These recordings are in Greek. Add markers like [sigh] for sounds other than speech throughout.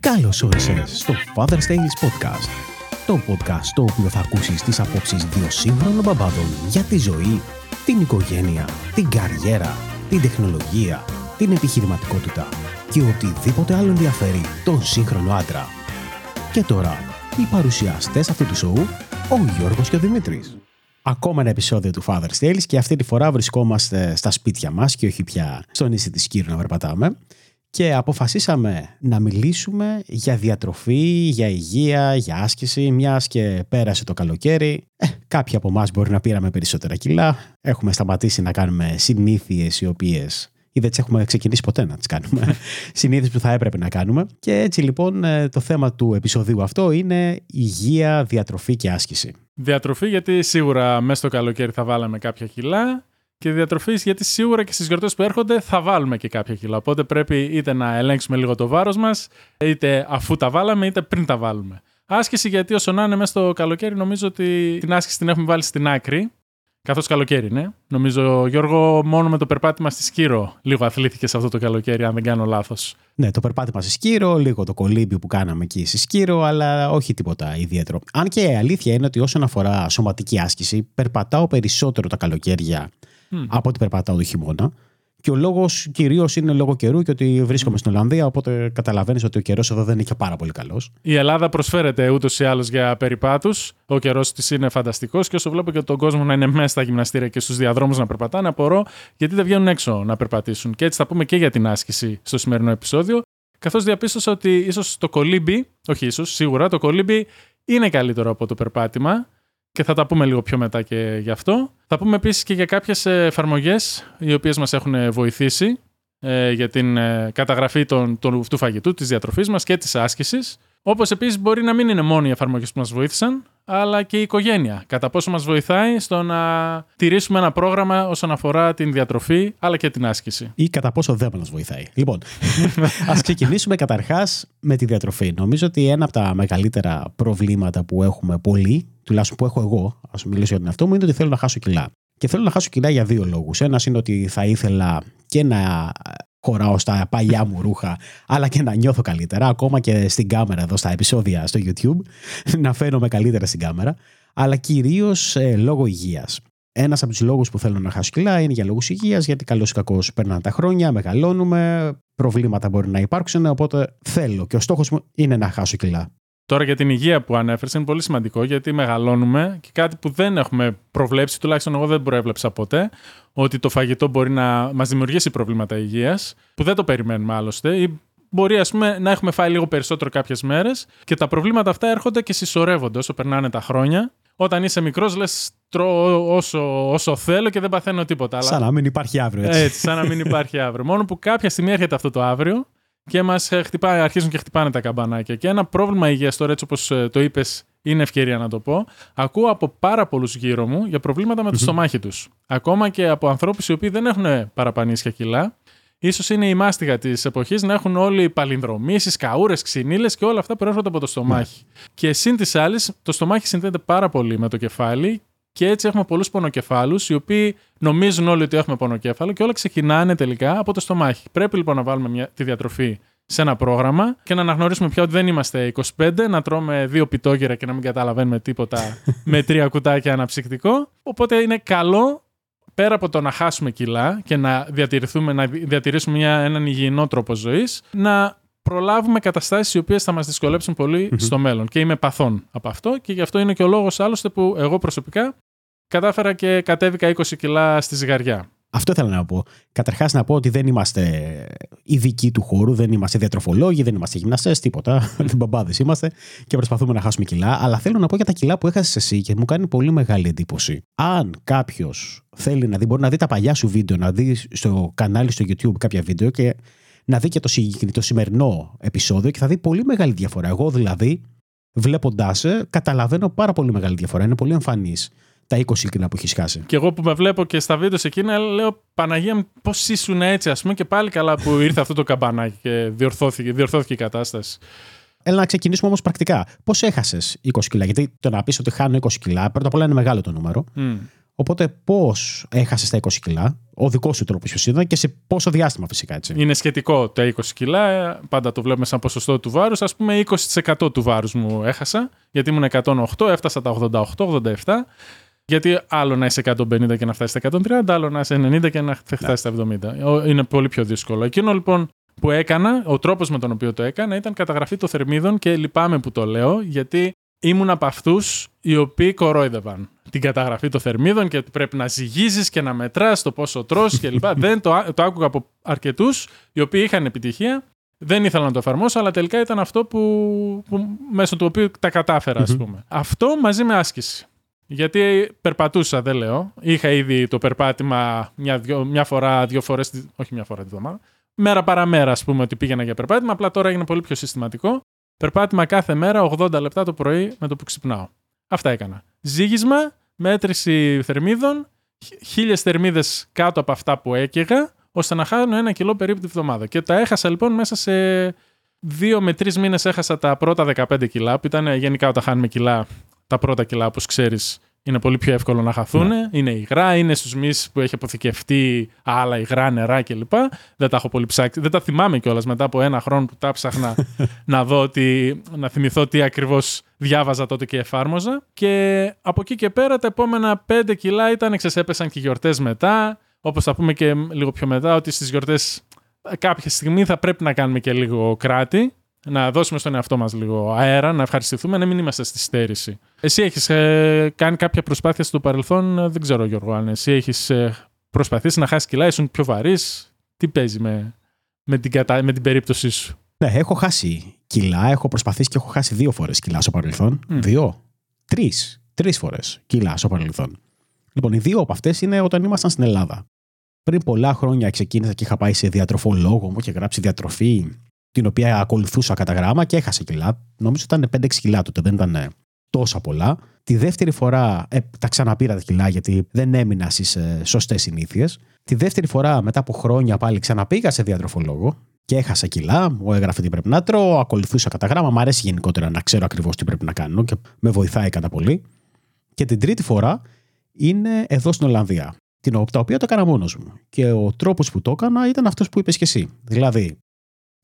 Καλώς όρισες στο Father's Tales Podcast. Το podcast στο οποίο θα ακούσεις τις απόψεις δύο σύγχρονων μπαμπάδων για τη ζωή, την οικογένεια, την καριέρα, την τεχνολογία, την επιχειρηματικότητα και οτιδήποτε άλλο ενδιαφέρει τον σύγχρονο άντρα. Και τώρα, οι παρουσιαστές αυτού του σοου, ο Γιώργος και ο Δημήτρης. Ακόμα ένα επεισόδιο του Father's Tales και αυτή τη φορά βρισκόμαστε στα σπίτια μας και όχι πια στο νησί της Κύρου να περπατάμε και αποφασίσαμε να μιλήσουμε για διατροφή, για υγεία, για άσκηση, μιας και πέρασε το καλοκαίρι. Ε, κάποιοι από εμάς μπορεί να πήραμε περισσότερα κιλά. Έχουμε σταματήσει να κάνουμε συνήθειες οι οποίες ή δεν τις έχουμε ξεκινήσει ποτέ να τις κάνουμε. [laughs] Συνήθειες που θα έπρεπε να κάνουμε. Και έτσι λοιπόν ε, το θέμα του επεισοδίου αυτό είναι υγεία, διατροφή και άσκηση. Διατροφή γιατί σίγουρα μέσα στο καλοκαίρι θα βάλαμε κάποια κιλά και διατροφής γιατί σίγουρα και στις γιορτές που έρχονται θα βάλουμε και κάποια κιλά. Οπότε πρέπει είτε να ελέγξουμε λίγο το βάρος μας, είτε αφού τα βάλαμε, είτε πριν τα βάλουμε. Άσκηση γιατί όσο να είναι μέσα στο καλοκαίρι, νομίζω ότι την άσκηση την έχουμε βάλει στην άκρη. Καθώς καλοκαίρι είναι. Νομίζω, Γιώργο, μόνο με το περπάτημα στη Σκύρο λίγο αθλήθηκες σε αυτό το καλοκαίρι, αν δεν κάνω λάθος. Ναι, το περπάτημα στη Σκύρο, λίγο το κολύμπι που κάναμε εκεί στη Σκύρο, αλλά όχι τίποτα ιδιαίτερο. Αν και η αλήθεια είναι ότι όσον αφορά σωματική άσκηση, περπατάω περισσότερο τα καλοκαίρια mm. από ότι περπατάω το χειμώνα. Και ο λόγος κυρίως είναι λόγω καιρού και ότι βρίσκομαι mm. στην Ολλανδία, οπότε καταλαβαίνεις ότι ο καιρός εδώ δεν είναι και πάρα πολύ καλός. Η Ελλάδα προσφέρεται ούτως ή άλλως για περιπάτους. Ο καιρός της είναι φανταστικός και όσο βλέπω και τον κόσμο να είναι μέσα στα γυμναστήρια και στους διαδρόμους να περπατάνε, απορώ γιατί δεν βγαίνουν έξω να περπατήσουν. Και έτσι θα πούμε και για την άσκηση στο σημερινό επεισόδιο. Καθώς διαπίστωσα ότι ίσως το κολύμπι, όχι ίσως, σίγουρα το κολύμπι είναι καλύτερο από το περπάτημα και θα τα πούμε λίγο πιο μετά και γι' αυτό. Θα πούμε επίσης και για κάποιες εφαρμογές οι οποίες μας έχουν βοηθήσει ε, για την ε, καταγραφή των, των, του φαγητού, της διατροφής μας και της άσκησης. Όπως επίσης μπορεί να μην είναι μόνο οι εφαρμογές που μας βοήθησαν, αλλά και η οικογένεια. Κατά πόσο μας βοηθάει στο να τηρήσουμε ένα πρόγραμμα όσον αφορά την διατροφή, αλλά και την άσκηση. Ή κατά πόσο δεν μας βοηθάει. Λοιπόν, [laughs] ας ξεκινήσουμε καταρχάς με τη διατροφή. Νομίζω ότι ένα από τα μεγαλύτερα προβλήματα που έχουμε πολλοί, τουλάχιστον που έχω εγώ, ας μιλήσω για τον εαυτό μου, είναι ότι θέλω να χάσω κιλά. Και θέλω να χάσω κιλά για δύο λόγους. Ένας είναι ότι θα ήθελα και να χωράω στα παλιά μου ρούχα, αλλά και να νιώθω καλύτερα, ακόμα και στην κάμερα εδώ στα επεισόδια στο YouTube, [laughs] να φαίνομαι καλύτερα στην κάμερα, αλλά κυρίως ε, λόγω υγείας. Ένας από τους λόγους που θέλω να χάσω κιλά είναι για λόγους υγείας, γιατί καλώ ή κακός περνάνε τα χρόνια, μεγαλώνουμε, προβλήματα μπορεί να υπάρξουν, οπότε θέλω και ο στόχος μου είναι να χάσω κιλά. Τώρα για την υγεία που ανέφερες είναι πολύ σημαντικό γιατί μεγαλώνουμε και κάτι που δεν έχουμε προβλέψει, τουλάχιστον εγώ δεν προέβλεψα ποτέ, ότι το φαγητό μπορεί να μας δημιουργήσει προβλήματα υγείας, που δεν το περιμένουμε άλλωστε, ή μπορεί ας πούμε, να έχουμε φάει λίγο περισσότερο κάποιες μέρες και τα προβλήματα αυτά έρχονται και συσσωρεύονται όσο περνάνε τα χρόνια. Όταν είσαι μικρός, λες τρώω όσο, όσο θέλω και δεν παθαίνω τίποτα. Αλλά... Σαν να μην υπάρχει αύριο. Έτσι. έτσι, σαν να μην υπάρχει αύριο. Μόνο που κάποια στιγμή έρχεται αυτό το αύριο και μας αρχίζουν και χτυπάνε τα καμπανάκια. Και ένα πρόβλημα υγείας τώρα, έτσι όπως ε, το είπες, είναι ευκαιρία να το πω. Ακούω από πάρα πολλούς γύρω μου για προβλήματα με το στομάχι τους. Ακόμα και από ανθρώπους οι οποίοι δεν έχουν παραπανίσια κιλά. σω είναι η μάστιγα της εποχής να έχουν όλοι παλινδρομήσεις, καούρες, ξυνήλες και όλα αυτά προέρχονται από το στομάχι. Ναι. Και συν της άλλης, το στομάχι συνδέεται πάρα πολύ με το κεφάλι και έτσι έχουμε πολλούς πονοκεφάλους, οι οποίοι νομίζουν όλοι ότι έχουμε πονοκέφαλο και όλα ξεκινάνε τελικά από το στομάχι. Πρέπει λοιπόν να βάλουμε μια, τη διατροφή σε ένα πρόγραμμα και να αναγνωρίσουμε πια ότι δεν είμαστε 25, να τρώμε δύο πιτόγερα και να μην καταλαβαίνουμε τίποτα [laughs] με τρία κουτάκια αναψυκτικό. Οπότε είναι καλό πέρα από το να χάσουμε κιλά και να, διατηρηθούμε, να διατηρήσουμε μια, έναν υγιεινό τρόπο ζωής, να προλάβουμε καταστάσεις οι οποίες θα μας δυσκολέψουν στο μέλλον. Και είμαι παθών από αυτό και γι' αυτό είναι και ο λόγος άλλωστε που εγώ προσωπικά κατάφερα και κατέβηκα 20 κιλά στη ζυγαριά. Αυτό ήθελα να πω. Καταρχάς, να πω ότι δεν είμαστε ειδικοί του χώρου, δεν είμαστε διατροφολόγοι, δεν είμαστε γυμναστές, τίποτα. Δεν [laughs] μπαμπάδες είμαστε και προσπαθούμε να χάσουμε κιλά. Αλλά θέλω να πω για τα κιλά που έχασες εσύ και μου κάνει πολύ μεγάλη εντύπωση. Αν κάποιος θέλει να δει, μπορεί να δει τα παλιά σου βίντεο, να δει στο κανάλι στο YouTube κάποια βίντεο και να δει και το, το σημερινό επεισόδιο και θα δει πολύ μεγάλη διαφορά. Εγώ δηλαδή, βλέποντάς σε, καταλαβαίνω πάρα πολύ μεγάλη διαφορά. Είναι πολύ εμφανής τα 20 κιλά που έχεις χάσει. Και εγώ που με βλέπω και στα βίντεο σε εκείνα, λέω Παναγία μου, πώς ήσουν έτσι, ας πούμε, και πάλι καλά που ήρθε αυτό το καμπανάκι και διορθώθηκε, διορθώθηκε η κατάσταση. Έλα να ξεκινήσουμε όμως πρακτικά. Πώς έχασες 20 κιλά, Γιατί το να πεις ότι χάνω 20 κιλά, πρώτα απ' όλα είναι μεγάλο το νούμερο. Mm. Οπότε πώς έχασες τα 20 κιλά, ο δικός σου τρόπος ποιος ήταν και σε πόσο διάστημα φυσικά έτσι. Είναι σχετικό τα 20 κιλά, πάντα το βλέπουμε σαν ποσοστό του βάρους. Α πούμε 20% του βάρους μου έχασα, γιατί ήμουν 108, έφτασα τα 88-87. Γιατί άλλο να είσαι 150 και να φτάσεις στα 130, άλλο να είσαι 90 και να φτάσεις στα 70. Είναι πολύ πιο δύσκολο. Εκείνο λοιπόν που έκανα, ο τρόπος με τον οποίο το έκανα ήταν καταγραφή των θερμίδων και λυπάμαι που το λέω, γιατί ήμουν από αυτούς οι οποίοι κορόιδευαν την καταγραφή των θερμίδων και ότι πρέπει να ζυγίζεις και να μετράς το πόσο τρως και λοιπά. [laughs] Δεν το, το άκουγα από αρκετούς οι οποίοι είχαν επιτυχία. Δεν ήθελα να το εφαρμόσω, αλλά τελικά ήταν αυτό που, που μέσω του οποίου τα κατάφερα, ας πούμε. Αυτό μαζί με άσκηση. Γιατί περπατούσα, δεν λέω. Είχα ήδη το περπάτημα μια, δυο, μια φορά, δύο φορές, όχι μια φορά τη βδομάδα. Μέρα παραμέρα, ας πούμε, ότι πήγαινα για περπάτημα. Απλά τώρα έγινε πολύ πιο συστηματικό. Περπάτημα κάθε μέρα, 80 λεπτά το πρωί με το που ξυπνάω. Αυτά έκανα. Ζήγισμα, μέτρηση θερμίδων, χίλιες θερμίδες κάτω από αυτά που έκαιγα, ώστε να χάνω ένα κιλό περίπου τη βδομάδα. Και τα έχασα λοιπόν μέσα σε δύο με τρεις μήνες έχασα τα πρώτα 15 κιλά, που ήταν γενικά όταν χάνουμε κιλά, τα πρώτα κιλά, όπως ξέρεις, είναι πολύ πιο εύκολο να χαθούν. Ναι. Είναι υγρά, είναι στους μυς που έχει αποθηκευτεί άλλα υγρά, νερά κλπ. Δεν τα έχω πολύ ψάξει. Δεν τα θυμάμαι κιόλας μετά από ένα χρόνο που τα ψάχνα [laughs] να δω ότι, να θυμηθώ τι ακριβώς διάβαζα τότε και εφάρμοζα. Και από εκεί και πέρα τα επόμενα 5 κιλά ήταν εξεσέπεσαν και γιορτές μετά. Όπως θα πούμε και λίγο πιο μετά, ότι στις γιορτές κάποια στιγμή θα πρέπει να κάνουμε και λίγο κράτη να δώσουμε στον εαυτό μας λίγο αέρα, να ευχαριστηθούμε, να μην είμαστε στη στέρηση. Εσύ έχεις ε, κάνει κάποια προσπάθεια στο παρελθόν, ε, δεν ξέρω Γιώργο, αν εσύ έχεις ε, προσπαθήσει να χάσεις κιλά, ήσουν πιο βαρύς, τι παίζει με, με, την, κατα... με την περίπτωσή σου; Ναι, έχω χάσει κιλά, έχω προσπαθήσει και έχω χάσει δύο φορές κιλά στο παρελθόν. Δύο, τρεις, τρεις φορές κιλά στο παρελθόν. Λοιπόν, οι δύο από αυτές είναι όταν ήμασταν στην Ελλάδα. Πριν πολλά χρόνια ξεκίνησα και είχα πάει σε διατροφολόγο μου και γράψει διατροφή την οποία ακολουθούσα κατά γράμμα και έχασε κιλά. Νομίζω ήταν 5-6 κιλά τότε, δεν ήταν ε, τόσα πολλά. Τη δεύτερη φορά ε, τα ξαναπήρα τα κιλά γιατί δεν έμεινα στις ε, σωστές συνήθειες. Τη δεύτερη φορά, μετά από χρόνια πάλι, ξαναπήγα σε διατροφολόγο και έχασα κιλά. Μου έγραφε τι πρέπει να τρώω, ακολουθούσα κατά γράμμα. Μ' αρέσει γενικότερα να ξέρω ακριβώς τι πρέπει να κάνω και με βοηθάει κατά πολύ. Και την τρίτη φορά είναι εδώ στην Ολλανδία. Την, τα οποία το έκανα μόνος μου. Και ο τρόπος που το έκανα ήταν αυτός που είπες και εσύ. Δηλαδή,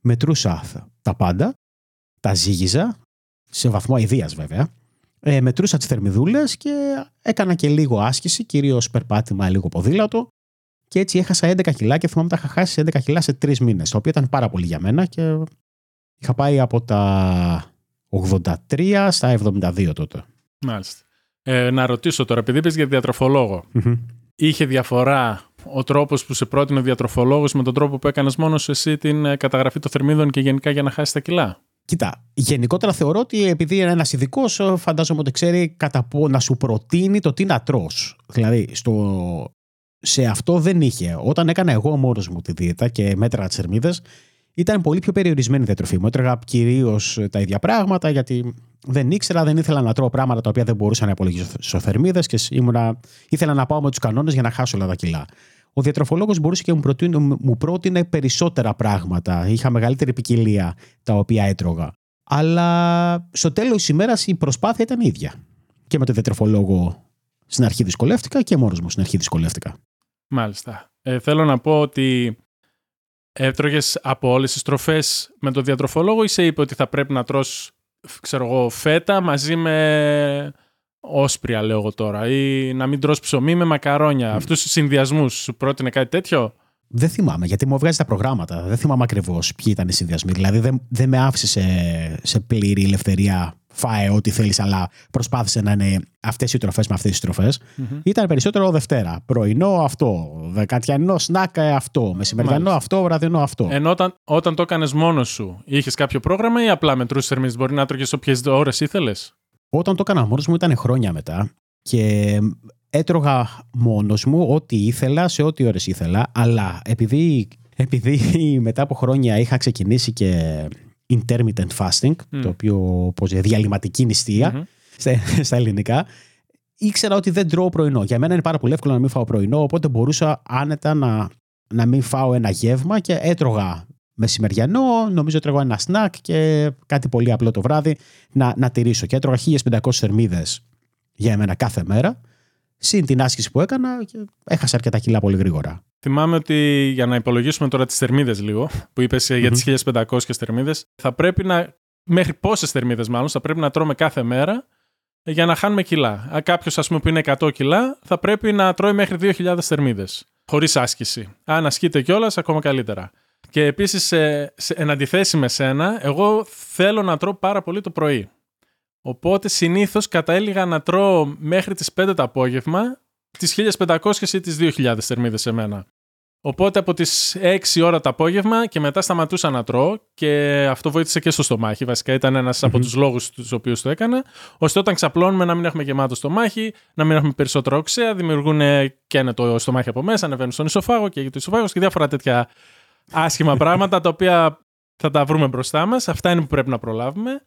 μετρούσα τα πάντα, τα ζύγιζα, σε βαθμό αηδίας βέβαια, ε, μετρούσα τις θερμιδούλες και έκανα και λίγο άσκηση, κυρίως περπάτημα, λίγο ποδήλατο και έτσι έχασα 11 κιλά και θυμάμαι ότι είχα χάσει 11 κιλά σε 3 μήνες, το οποίο ήταν πάρα πολύ για μένα και είχα πάει από τα 83 στα 72 τότε. Μάλιστα. Ε, να ρωτήσω τώρα, επειδή είπες για διατροφολόγο, είχε διαφορά ο τρόπος που σε πρότεινε ο διατροφολόγος με τον τρόπο που έκανες μόνος εσύ την ε, καταγραφή των θερμίδων και γενικά για να χάσεις τα κιλά; Κοίτα, γενικότερα θεωρώ ότι επειδή είναι ένας ειδικός, ε, φαντάζομαι ότι ξέρει κατά πού να σου προτείνει το τι να τρως. Δηλαδή, στο... σε αυτό δεν είχε. Όταν έκανα εγώ μόνος μου τη δίαιτα και μέτρα τις θερμίδες, ήταν πολύ πιο περιορισμένη η διατροφή μου. Έτρεγα κυρίως τα ίδια πράγματα, γιατί δεν ήξερα, δεν ήθελα να τρώω πράγματα τα οποία δεν μπορούσα να υπολογίσω θερμίδε και ήμουνα, ήθελα να πάω με τους κανόνες για να χάσω όλα τα κιλά. Ο διατροφολόγος μπορούσε και μου πρότεινε, μου πρότεινε περισσότερα πράγματα. Είχα μεγαλύτερη ποικιλία τα οποία έτρωγα. Αλλά στο τέλος της ημέρας η προσπάθεια ήταν ίδια. Και με τον διατροφολόγο στην αρχή δυσκολεύτηκα και μόνος μου στην αρχή δυσκολεύτηκα. Μάλιστα. Ε, θέλω να πω ότι έτρωγες από όλες τις τροφές με τον διατροφολόγο ή σε είπε ότι θα πρέπει να τρως ξέρω εγώ, φέτα μαζί με όσπρια, λέω εγώ τώρα, ή να μην τρως ψωμί με μακαρόνια. Mm. Αυτούς τους συνδυασμούς, σου πρότεινε κάτι τέτοιο; Δεν θυμάμαι, γιατί μου βγάζει τα προγράμματα. Δεν θυμάμαι ακριβώς ποιοι ήταν οι συνδυασμοί. Δηλαδή δεν, δεν με άφησε σε, σε πλήρη ελευθερία. Φάε ό,τι θέλεις, αλλά προσπάθησε να είναι αυτές οι τροφές με αυτές τις τροφές. Mm-hmm. Ήταν περισσότερο Δευτέρα. Πρωινό αυτό. Δεκατιανό σνάκα αυτό. Μεσημεριανό αυτό. Βραδινό αυτό. Ενώ όταν, όταν το έκανες μόνος σου, είχες κάποιο πρόγραμμα ή απλά μετρούσε θερμίδες; Μπορεί να τρώγες όποιες ώρες ήθελες; Όταν το έκανα μόνος μου ήταν χρόνια μετά και έτρωγα μόνος μου ό,τι ήθελα σε ό,τι ώρες ήθελα αλλά επειδή, επειδή μετά από χρόνια είχα ξεκινήσει και intermittent fasting το οποίο πως, διαλυματική [laughs] στα, ελληνικά ήξερα ότι δεν τρώω πρωινό. Για μένα είναι πάρα πολύ εύκολο να μην φάω πρωινό οπότε μπορούσα άνετα να, να μην φάω ένα γεύμα και έτρωγα μεσημεριανό, νομίζω τρώγω ένα σνακ και κάτι πολύ απλό το βράδυ να, να τηρήσω. Και έτρωγα 1500 θερμίδες για εμένα κάθε μέρα. Συν την άσκηση που έκανα και έχασα αρκετά κιλά πολύ γρήγορα. Θυμάμαι ότι για να υπολογίσουμε τώρα τις θερμίδες λίγο, που είπες mm-hmm. για τις 1500 θερμίδες, θα πρέπει να. Μέχρι πόσες θερμίδες, μάλλον, θα πρέπει να τρώμε κάθε μέρα για να χάνουμε κιλά. Κάποιος, ας πούμε, που είναι 100 κιλά, θα πρέπει να τρώει μέχρι 2.000 θερμίδες. Χωρίς άσκηση. Αν ασκείται κιόλας, ακόμα καλύτερα. Και επίσης, σε, σε, εν αντιθέσει με σένα, εγώ θέλω να τρώω πάρα πολύ το πρωί. Οπότε συνήθως κατέληγα να τρώω μέχρι τις 5 το απόγευμα τις 1500 ή τις 2000 θερμίδες σε μένα. Οπότε από τις 6 ώρα το απόγευμα και μετά σταματούσα να τρώω και αυτό βοήθησε και στο στομάχι. Βασικά ήταν ένας από τους λόγους τους οποίους το έκανα. ώστε όταν ξαπλώνουμε να μην έχουμε γεμάτο στομάχι, να μην έχουμε περισσότερο οξέα, δημιουργούν και ένα το στομάχι από μέσα, ανεβαίνουν στον ισοφάγο και το ισοφάγος και διάφορα τέτοια άσχημα [laughs] πράγματα τα οποία θα τα βρούμε μπροστά μας. Αυτά είναι που πρέπει να προλάβουμε.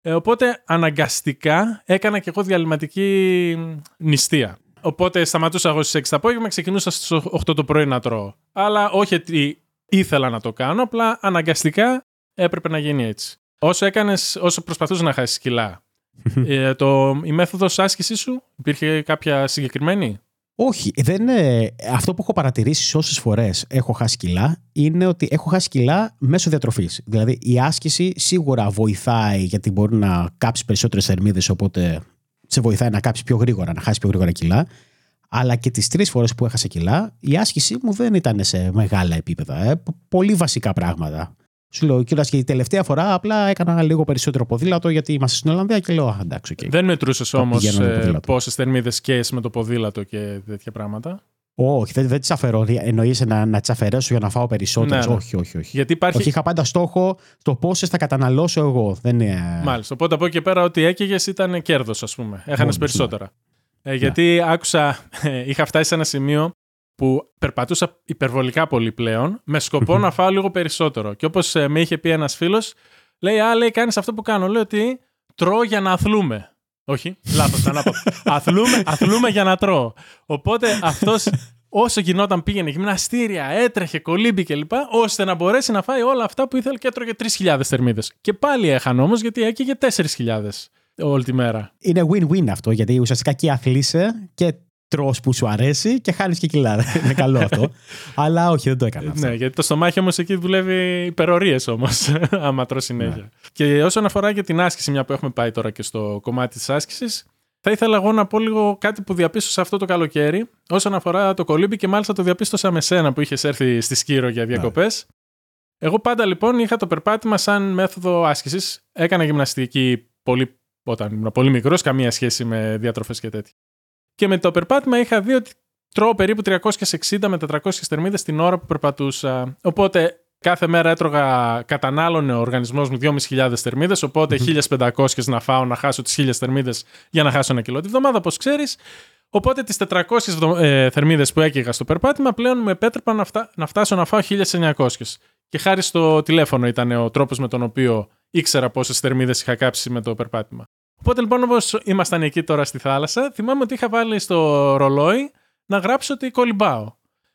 Ε, οπότε αναγκαστικά έκανα και εγώ διαλυματική νηστεία. Οπότε σταματούσα εγώ στις 6 το απόγευμα, ξεκινούσα στις 8 το πρωί να τρώω. Αλλά όχι ότι ήθελα να το κάνω, απλά αναγκαστικά έπρεπε να γίνει έτσι. Όσο έκανες, όσο προσπαθούσε να χάσεις κιλά, [laughs] ε, το, η μέθοδος άσκησής σου υπήρχε κάποια συγκεκριμένη; Όχι, δεν είναι... αυτό που έχω παρατηρήσει όσες φορές έχω χάσει κιλά είναι ότι έχω χάσει κιλά μέσω διατροφής. Δηλαδή η άσκηση σίγουρα βοηθάει γιατί μπορεί να κάψεις περισσότερες θερμίδες, οπότε σε βοηθάει να κάψει πιο γρήγορα, να χάσει πιο γρήγορα κιλά. Αλλά και τις τρεις φορές που έχασα κιλά, η άσκησή μου δεν ήταν σε μεγάλα επίπεδα. Ε. Πολύ βασικά πράγματα. Σου λέω κιόλας και η τελευταία φορά απλά έκανα λίγο περισσότερο ποδήλατο γιατί είμαστε στην Ολλανδία και λέω εντάξει. Okay. Δεν μετρούσες όμως ε, πόσες θερμίδες καίει με το ποδήλατο και τέτοια πράγματα; Όχι, δεν, δεν τι αφαιρώ. Εννοεί να, να τι αφαιρέσω για να φάω περισσότερε. Ναι, ναι. Όχι, όχι, όχι. Γιατί υπάρχει... όχι, είχα πάντα στόχο το πόσες θα καταναλώσω εγώ. Δεν είναι... Μάλιστα. Οπότε από εκεί και πέρα, ό,τι έκαιγες ήταν κέρδος, ας πούμε. Έχανες περισσότερα. Ναι. Ε, γιατί ναι. άκουσα, είχα φτάσει σε ένα σημείο που περπατούσα υπερβολικά πολύ πλέον, με σκοπό να φάω λίγο περισσότερο. Και όπως ε, με είχε πει ένας φίλος, λέει: Α, λέει, κάνεις αυτό που κάνω. Λέω ότι τρώω για να αθλούμε. Όχι, λάθος, να πω. αθλούμε, αθλούμε για να τρώω. Οπότε αυτός όσο γινόταν πήγαινε γυμναστήρια, έτρεχε, κολύμπη κλπ. ώστε να μπορέσει να φάει όλα αυτά που ήθελε και έτρωγε 3.000 θερμίδες. Και πάλι έχανε όμως γιατί έκαιγε 4.000 όλη τη μέρα. Είναι win-win αυτό γιατί ουσιαστικά και αθλείσαι και τρώ που σου αρέσει και χάνεις και κιλά. [laughs] Είναι καλό αυτό. [laughs] Αλλά όχι, δεν το έκανα. Αυτό. Ναι, γιατί το στομάχι όμως εκεί δουλεύει υπερορίες όμως, [laughs] άμα τρώ συνέχεια. Ναι. Και όσον αφορά και την άσκηση, μια που έχουμε πάει τώρα και στο κομμάτι της άσκησης, θα ήθελα εγώ να πω λίγο κάτι που διαπίστωσα αυτό το καλοκαίρι όσον αφορά το κολύμπι και μάλιστα το διαπίστωσα με σένα που είχες έρθει στη Σκύρο για διακοπές. Ναι. Εγώ πάντα λοιπόν είχα το περπάτημα σαν μέθοδο άσκησης. Έκανα γυμναστική πολύ, όταν ήμουν πολύ μικρός, καμία σχέση με διατροφές και τέτοια. Και με το περπάτημα είχα δει ότι τρώω περίπου 360 με 400 θερμίδες την ώρα που περπατούσα. Οπότε κάθε μέρα έτρωγα, κατανάλωνε ο οργανισμός μου 2.500 θερμίδες. Οπότε 1.500 να φάω να χάσω τις 1.000 θερμίδες για να χάσω ένα κιλό τη βδομάδα, όπως ξέρεις. Οπότε τις 400 ε, θερμίδες που έκαιγα στο περπάτημα πλέον με επέτρεπαν να, φτά, να φτάσω να φάω 1.900. Και χάρη στο τηλέφωνο ήταν ο τρόπος με τον οποίο ήξερα πόσες θερμίδες είχα κάψει με το περπάτημα. Οπότε λοιπόν, όπως ήμασταν εκεί τώρα στη θάλασσα, θυμάμαι ότι είχα βάλει στο ρολόι να γράψω ότι κολυμπάω.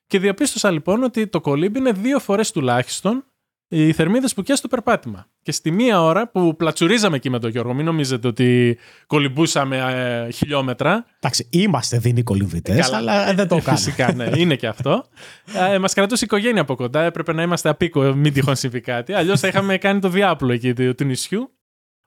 Και διαπίστωσα λοιπόν ότι το κολύμπι είναι δύο φορές τουλάχιστον οι θερμίδες που και στο περπάτημα. Και στη μία ώρα που πλατσουρίζαμε εκεί με τον Γιώργο, μην νομίζετε ότι κολυμπούσαμε ε, χιλιόμετρα. Εντάξει, είμαστε δίνει κολυμβητές, αλλά δεν το κάνουμε. Φυσικά, ναι, είναι και αυτό. Ε, Μας κρατούσε η οικογένεια από κοντά, έπρεπε να είμαστε απίκο, μην τυχόν συμβεί κάτι. Αλλιώς θα είχαμε κάνει το διάπλο εκεί του νησιού.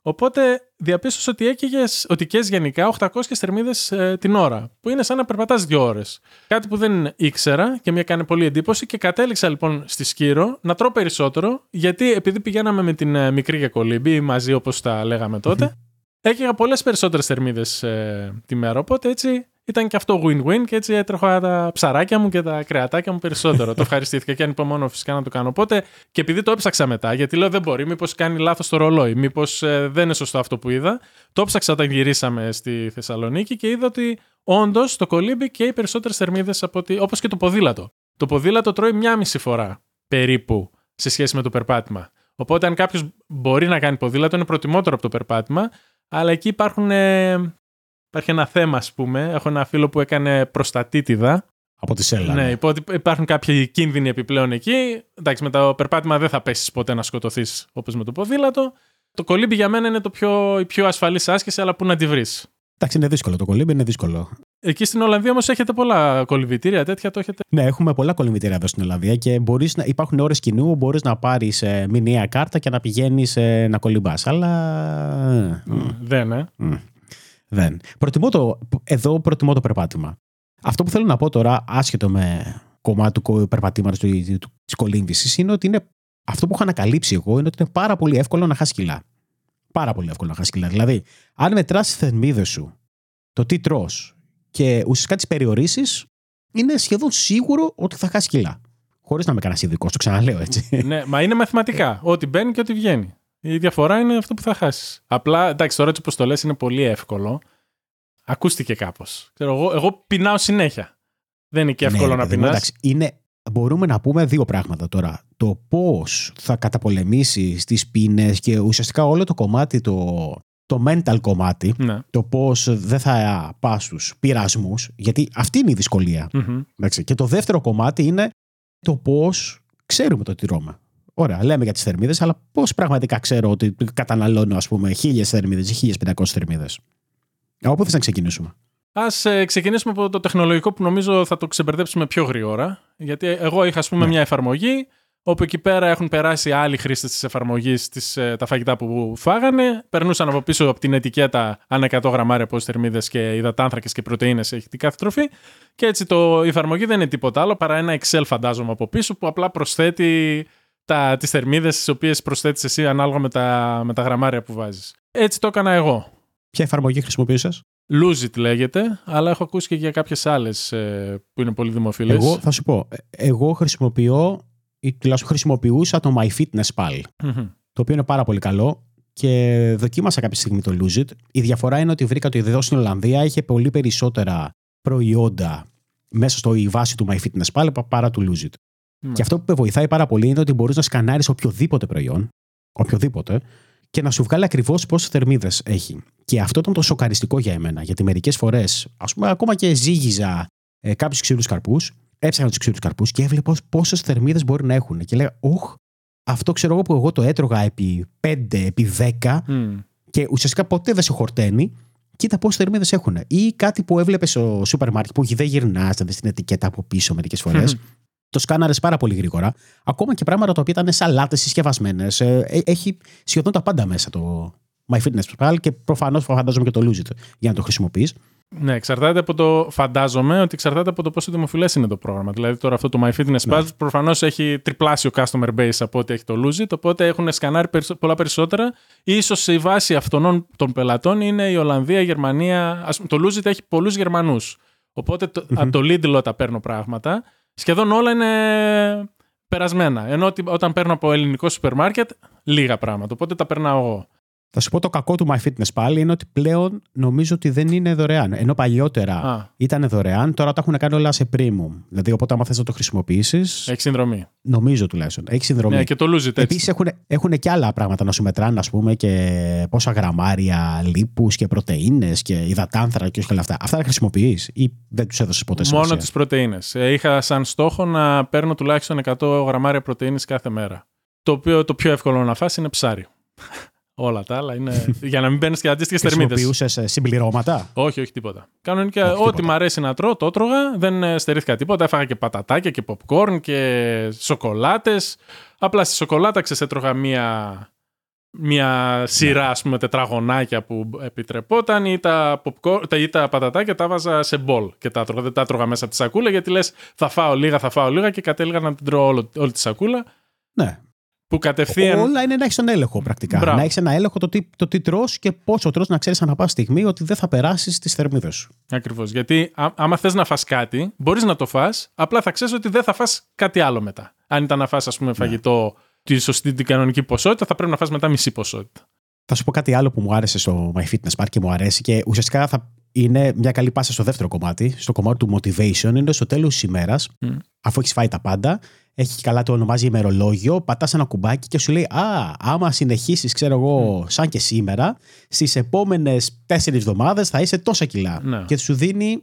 Οπότε διαπίστωσα ότι έκαιγες ότι γενικά 800 θερμίδες ε, την ώρα, που είναι σαν να περπατάς δύο ώρες. Κάτι που δεν ήξερα και μου έκανε πολύ εντύπωση και κατέληξα λοιπόν στη Σκύρο να τρώω περισσότερο, γιατί επειδή πηγαίναμε με την ε, μικρή για κολύμπη μαζί όπως τα λέγαμε τότε, έκαιγα πολλές περισσότερες θερμίδες ε, τη μέρα. Οπότε έτσι ήταν και αυτό win-win και έτσι έτρεχα τα ψαράκια μου και τα κρεατάκια μου περισσότερο. το [laughs] ευχαριστήθηκα και ανυπομονώ φυσικά να το κάνω. Οπότε και επειδή το έψαξα μετά, γιατί λέω δεν μπορεί, μήπως κάνει λάθος το ρολόι, μήπως ε, δεν είναι σωστό αυτό που είδα. Το έψαξα όταν γυρίσαμε στη Θεσσαλονίκη και είδα ότι όντως το κολύμπι και οι περισσότερες θερμίδες όπως και το ποδήλατο. Το ποδήλατο τρώει μία μισή φορά περίπου σε σχέση με το περπάτημα. Οπότε, αν κάποιος μπορεί να κάνει ποδήλατο, είναι προτιμότερο από το περπάτημα, αλλά εκεί υπάρχουν ε, Υπάρχει ένα θέμα, ας πούμε. Έχω ένα φίλο που έκανε προστατήτηδα. Από τη σέλα. Ναι, ναι. υπάρχουν κάποιοι κίνδυνοι επιπλέον εκεί. Εντάξει, με το περπάτημα δεν θα πέσεις ποτέ να σκοτωθείς όπως με το ποδήλατο. Το κολύμπι για μένα είναι το πιο, η πιο ασφαλής άσκηση, αλλά πού να τη βρεις. Εντάξει, είναι δύσκολο. Το κολύμπι είναι δύσκολο. Εκεί στην Ολλανδία όμως έχετε πολλά κολυβητήρια, τέτοια το έχετε; Ναι, έχουμε πολλά κολυμπητήρια εδώ στην Ολλανδία και μπορείς να, υπάρχουν ώρες κοινού που μπορείς να πάρεις ε, μηνιαία κάρτα και να πηγαίνεις ε, να κολυμπάς. Αλλά. ε, μ, Δεν, ε. μ, δεν. Προτιμώ το, εδώ προτιμώ το περπάτημα. Αυτό που θέλω να πω τώρα, άσχετο με κομμάτι του περπατήματος της κολύμβησης, είναι ότι είναι, αυτό που έχω ανακαλύψει εγώ είναι ότι είναι πάρα πολύ εύκολο να χάσεις κιλά. Πάρα πολύ εύκολο να χάσεις κιλά. Δηλαδή, αν μετράς τις θερμίδες σου, το τι τρώ και ουσιαστικά τις περιορίσεις, είναι σχεδόν σίγουρο ότι θα χάσεις κιλά. Χωρίς να είμαι κανένα ειδικός, το ξαναλέω έτσι. ναι, μα είναι μαθηματικά. Ό,τι μπαίνει και ό,τι βγαίνει. Η διαφορά είναι αυτό που θα χάσεις. Απλά, εντάξει, τώρα έτσι όπω το λε είναι πολύ εύκολο. Ακούστηκε κάπως. Εγώ, εγώ πεινάω συνέχεια. Δεν είναι και εύκολο Ναι, να παιδί μου, πεινάς. εντάξει, είναι, μπορούμε να πούμε δύο πράγματα τώρα. Το πώς θα καταπολεμήσεις τις πίνε και ουσιαστικά όλο το κομμάτι, το, το mental κομμάτι, Ναι. το πώς δεν θα πας στους πειρασμούς, γιατί αυτή είναι η δυσκολία. Μμμ. Εντάξει. Και το δεύτερο κομμάτι είναι το πώς ξέρουμε το τι τρώμε. Ωραία, λέμε για τις θερμίδες, αλλά πώς πραγματικά ξέρω ότι καταναλώνω, ας πούμε, 1000 θερμίδες ή 1500 θερμίδες; Από πού θες να ξεκινήσουμε; Α ε, ξεκινήσουμε από το τεχνολογικό που νομίζω θα το ξεμπερδέψουμε πιο γρήγορα. Γιατί εγώ είχα, ας πούμε, Ναι. μια εφαρμογή όπου εκεί πέρα έχουν περάσει άλλοι χρήστες της εφαρμογής τα φαγητά που φάγανε. Περνούσαν από πίσω από την ετικέτα αν 100 γραμμάρια πόσες θερμίδες και υδατάνθρακες και πρωτενε έχει την κάθε τροφή. Και έτσι το, η εφαρμογή δεν είναι τίποτα άλλο παρά ένα Excel, φαντάζομαι, από πίσω που απλά προσθέτει τα, τις θερμίδες τις οποίες προσθέτεις εσύ ανάλογα με τα, με τα γραμμάρια που βάζεις. Έτσι το έκανα εγώ. Ποια εφαρμογή χρησιμοποίησε, Lose it λέγεται, αλλά έχω ακούσει και για κάποιες άλλες ε, που είναι πολύ δημοφιλές. Εγώ θα σου πω. ε, Εγώ χρησιμοποιώ, ή τουλάχιστον χρησιμοποιούσα το MyFitnessPal, Μμμ. το οποίο είναι πάρα πολύ καλό και δοκίμασα κάποια στιγμή το Lose It. Η διαφορά είναι ότι βρήκα ότι εδώ στην Ολλανδία είχε πολύ περισσότερα προϊόντα μέσα στο η βάση του MyFitnessPal παρά του Lose It. Ναι. Και αυτό που με βοηθάει πάρα πολύ είναι ότι μπορείς να σκανάρεις οποιοδήποτε προϊόν, οποιοδήποτε, και να σου βγάλει ακριβώς πόσε θερμίδες έχει. Και αυτό ήταν το σοκαριστικό για εμένα. Γιατί μερικές φορές, ας πούμε, ακόμα και ζύγιζα ε, κάποιους ξύλους καρπούς, έψαχνα τους ξύλους καρπούς και έβλεπα πόσες θερμίδες μπορεί να έχουν. Και λέγα, Ωχ, αυτό ξέρω εγώ που εγώ το έτρωγα επί 5, επί 10 Μμ. και ουσιαστικά ποτέ δεν σε χορταίνει. Κοίτα πόσες θερμίδες έχουν. Ή κάτι που έβλεπες στο σούπερ μάρκετ που δεν γυρνάς, να δεις την ετικέτα από πίσω μερικές φορές. Μμμ. Το σκάναρε πάρα πολύ γρήγορα. Ακόμα και πράγματα τα οποία ήταν σαλάτε συσκευασμένες. έχει σχεδόν τα πάντα μέσα το MyFitnessPal και προφανώς φαντάζομαι και το Lose It για να το χρησιμοποιείς. Ναι, εξαρτάται από το. Φαντάζομαι ότι εξαρτάται από το πόσο δημοφιλές είναι το πρόγραμμα. Δηλαδή, τώρα αυτό το MyFitnessPal Ναι. προφανώς έχει τριπλάσιο customer base από ό,τι έχει το Lose It, οπότε έχουν σκανάρει περισσο- πολλά περισσότερα. σω η βάση αυτών των πελατών είναι η Ολλανδία, η Γερμανία. Ας, πούμε, το Lose It έχει πολλούς Γερμανούς. Οπότε το, από το Lidl τα παίρνω πράγματα. Σχεδόν όλα είναι περασμένα. Ενώ ότι όταν παίρνω από ελληνικό σούπερ μάρκετ, λίγα πράγματα. Οπότε τα περνάω εγώ. Θα σου πω το κακό του MyFitnessPal είναι ότι πλέον νομίζω ότι δεν είναι δωρεάν. Ενώ παλιότερα Α, ήταν δωρεάν, τώρα τα έχουν κάνει όλα σε premium. Δηλαδή, οπότε, άμα θες να το χρησιμοποιήσεις, έχεις συνδρομή. νομίζω τουλάχιστον. Έχεις συνδρομή. Ναι, και το Lose It έτσι. Επίσης έχουν, έχουν και άλλα πράγματα να σου μετράνε, ας πούμε, και πόσα γραμμάρια λίπους και πρωτενε και υδατάνθρακα και όλα αυτά. Αυτά τα χρησιμοποιείς ή δεν τους έδωσες ποτέ Μόνο σημασία; τις πρωτενε. Είχα σαν στόχο να παίρνω τουλάχιστον 100 γραμμάρια πρωτενη κάθε μέρα. Το οποίο το πιο εύκολο να φας είναι ψάρι. Όλα τα άλλα είναι. [laughs] για να μην παίρνει και αντίστοιχε θερμίδε. Χρησιμοποιούσες συμπληρώματα; Όχι, όχι τίποτα. Κανονικά, Όχι, ό,τι τίποτα. μ' αρέσει να τρώω, το έτρωγα. Δεν ε, στερήθηκα τίποτα. Έφαγα και πατατάκια και popcorn και σοκολάτες. Απλά στη σοκολάτα ξεσέτρωγα μία, μία σειρά, ας πούμε, τετραγωνάκια που επιτρεπόταν ή τα, popcorn, τα, ή τα πατατάκια τα βάζα σε μπολ και τα έτρωγα. Δεν τα έτρωγα μέσα από τη σακούλα γιατί λες θα φάω λίγα, θα φάω λίγα και κατέληγα να την τρώω όλο- όλη τη σακούλα. Ναι. Που κατευθείαν. Όλα είναι να έχεις τον έλεγχο πρακτικά. Μπράβο. Να έχεις ένα έλεγχο το τι, το τι τρως και πόσο τρως να ξέρεις ανά πάση στιγμή ότι δεν θα περάσεις τις θερμίδες σου. Ακριβώς. Γιατί α, άμα θες να φας κάτι, μπορείς να το φας, απλά θα ξέρεις ότι δεν θα φας κάτι άλλο μετά. Αν ήταν να φας, ας πούμε, φαγητό τη σωστή την κανονική ποσότητα, θα πρέπει να φας μετά μισή ποσότητα. Θα σου πω κάτι άλλο που μου άρεσε στο MyFitnessPal και μου αρέσει και ουσιαστικά θα είναι μια καλή πάσα στο δεύτερο κομμάτι, στο κομμάτι του motivation. Είναι στο τέλος της ημέρας, Μμ. αφού έχεις φάει τα πάντα, έχει καλά το ονομάζει ημερολόγιο, πατάς ένα κουμπάκι και σου λέει Α, άμα συνεχίσεις, ξέρω εγώ, σαν και σήμερα, στις επόμενες τέσσερις εβδομάδες θα είσαι τόσα κιλά. Ναι. Και σου δίνει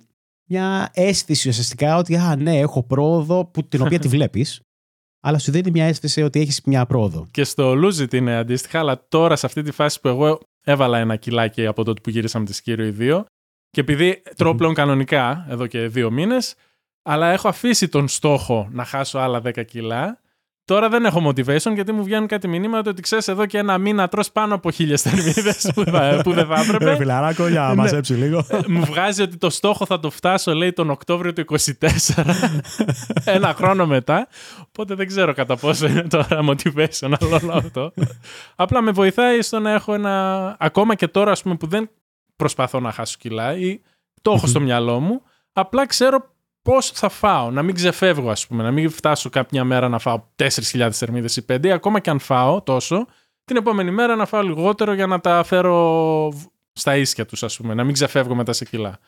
μια αίσθηση ουσιαστικά ότι Α, ναι, έχω πρόοδο, που, την οποία τη [laughs] βλέπεις. Αλλά σου δίνει μια αίσθηση ότι έχεις μια πρόοδο. Και στο Lose It είναι αντίστοιχα, αλλά τώρα σε αυτή τη φάση που εγώ έβαλα ένα κιλάκι από τότε που γυρίσαμε τη Σκύριο οι δύο, Και επειδή τρώω πλέον κανονικά εδώ και δύο μήνες, αλλά έχω αφήσει τον στόχο να χάσω άλλα 10 κιλά. Τώρα δεν έχω motivation γιατί μου βγαίνουν κάτι μηνύματα ότι ξέρεις εδώ και ένα μήνα τρως πάνω από χίλιες θερμίδες που, που δεν θα έπρεπε. Ρε φιλαράκο, για να Ναι. μαζέψει λίγο. μου βγάζει ότι το στόχο θα το φτάσω, λέει, τον Οκτώβριο του 24. [laughs] ένα χρόνο μετά. Οπότε δεν ξέρω κατά πόσο είναι τώρα motivation όλο αυτό. Απλά με βοηθάει στο να έχω ένα. Ακόμα και τώρα, ας πούμε, που δεν προσπαθώ να χάσω κιλά ή το έχω στο μυαλό μου, απλά ξέρω πώς θα φάω. Να μην ξεφεύγω, ας πούμε, να μην φτάσω κάποια μέρα να φάω 4.000 θερμίδες ή 5, ακόμα και αν φάω τόσο, την επόμενη μέρα να φάω λιγότερο για να τα φέρω στα ίσια τους, ας πούμε, να μην ξεφεύγω μετά σε κιλά.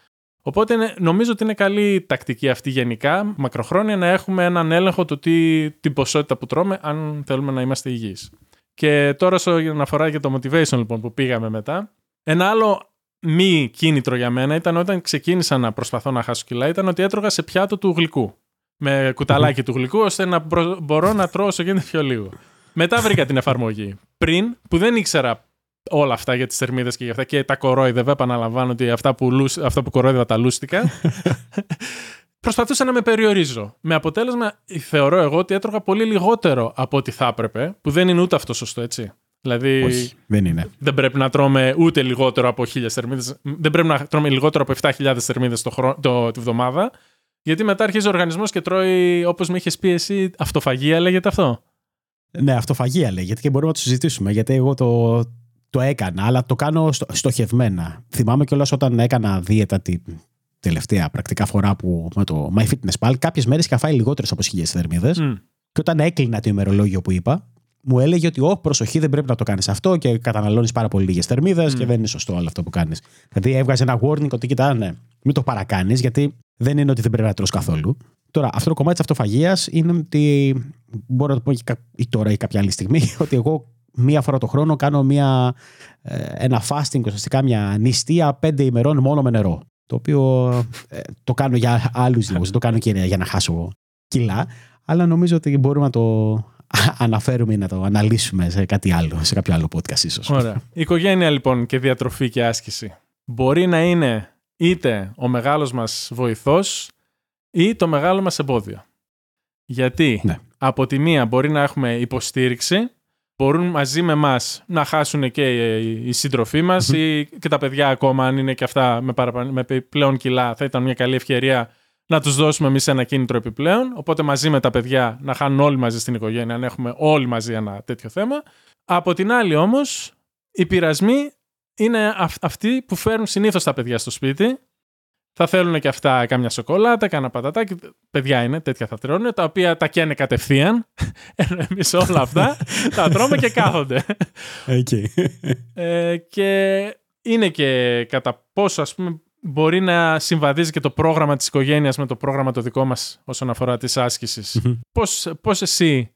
Οπότε είναι- νομίζω ότι είναι καλή τακτική αυτή γενικά, μακροχρόνια, να έχουμε έναν έλεγχο του τι, την ποσότητα που τρώμε, αν θέλουμε να είμαστε υγιείς. Και τώρα, όσον αφορά και το motivation λοιπόν που πήγαμε μετά, ένα άλλο μη κίνητρο για μένα ήταν όταν ξεκίνησα να προσπαθώ να χάσω κιλά, ήταν ότι έτρωγα σε πιάτο του γλυκού. Με κουταλάκι του γλυκού, ώστε να μπρο- μπορώ να τρώω όσο γίνεται πιο λίγο. Μετά βρήκα την εφαρμογή. Πριν, που δεν ήξερα όλα αυτά για τις θερμίδες και για αυτά και τα κορόιδευα, επαναλαμβάνω ότι αυτά που, λούσ- αυτά που κορόιδευα τα λούστηκα. [laughs] Προσπαθούσα να με περιορίζω. Με αποτέλεσμα, θεωρώ εγώ ότι έτρωγα πολύ λιγότερο από ό,τι θα έπρεπε, που δεν είναι ούτε αυτό σωστό, έτσι. Δηλαδή, Όχι, δεν είναι. δεν πρέπει να τρώμε ούτε λιγότερο από 1000 θερμίδες. Δεν πρέπει να τρώμε λιγότερο από 7.000 θερμίδες το χρόνο, το, τη βδομάδα. Γιατί μετά αρχίζει ο οργανισμός και τρώει, όπως με είχες πει εσύ, αυτοφαγία λέγεται αυτό; Ναι, αυτοφαγία λέγεται και μπορούμε να το συζητήσουμε. Γιατί εγώ το, το έκανα, αλλά το κάνω στο, στοχευμένα. Θυμάμαι κιόλας όταν έκανα δίαιτα την τελευταία πρακτικά φορά που με το MyFitnessPal, κάποιες μέρες είχα φάει λιγότερες από χίλιες θερμίδες. Μμ. Και όταν έκλεινα το ημερολόγιο που είπα, μου έλεγε ότι, Όχι, προσοχή, δεν πρέπει να το κάνεις αυτό και καταναλώνεις πάρα πολύ λίγες θερμίδες και δεν είναι σωστό όλο αυτό που κάνεις. Δηλαδή έβγαζε ένα warning ότι, κοιτά, ναι, μην το παρακάνεις, γιατί δεν είναι ότι δεν πρέπει να τρως καθόλου. Τώρα, αυτό το κομμάτι της αυτοφαγίας είναι ότι μπορώ να το πω και κα- ή τώρα ή κάποια άλλη στιγμή, [laughs] ότι εγώ μία φορά το χρόνο κάνω μία, ε, ένα fasting, ουσιαστικά μια νηστεία πέντε ημερών μόνο με νερό. Το οποίο ε, το κάνω για άλλους λόγους, δεν το κάνω και για να χάσω κιλά, αλλά νομίζω ότι μπορούμε να το αναφέρουμε ή να το αναλύσουμε σε κάτι άλλο, σε κάποιο άλλο podcast ίσως. Ωραία. Η οικογένεια λοιπόν και διατροφή και άσκηση μπορεί να είναι είτε ο μεγάλος μας βοηθός ή το μεγάλο μας εμπόδιο. Γιατί Ναι. από τη μία μπορεί να έχουμε υποστήριξη, μπορούν μαζί με μας να χάσουν και οι σύντροφοί μας ή και τα παιδιά ακόμα αν είναι και αυτά με, παραπα... με πλέον κιλά θα ήταν μια καλή ευκαιρία να τους δώσουμε εμείς ένα κίνητρο επιπλέον. Οπότε μαζί με τα παιδιά να χάνουν όλοι μαζί στην οικογένεια, αν έχουμε όλοι μαζί ένα τέτοιο θέμα. Από την άλλη όμως, οι πειρασμοί είναι αυ- αυτοί που φέρνουν συνήθως τα παιδιά στο σπίτι. Θα θέλουν και αυτά κάμια σοκολάτα, κάνα πατατάκι. Παιδιά είναι, τέτοια θα τρώνε, τα οποία τα καίνε κατευθείαν. [laughs] Ενώ εμείς όλα αυτά τα τρώμε και κάθονται. Okay. Ε, και είναι και κατά πόσο ας πούμε μπορεί να συμβαδίζει και το πρόγραμμα της οικογένειας με το πρόγραμμα το δικό μας όσον αφορά τις άσκησεις. πώς, πώς εσύ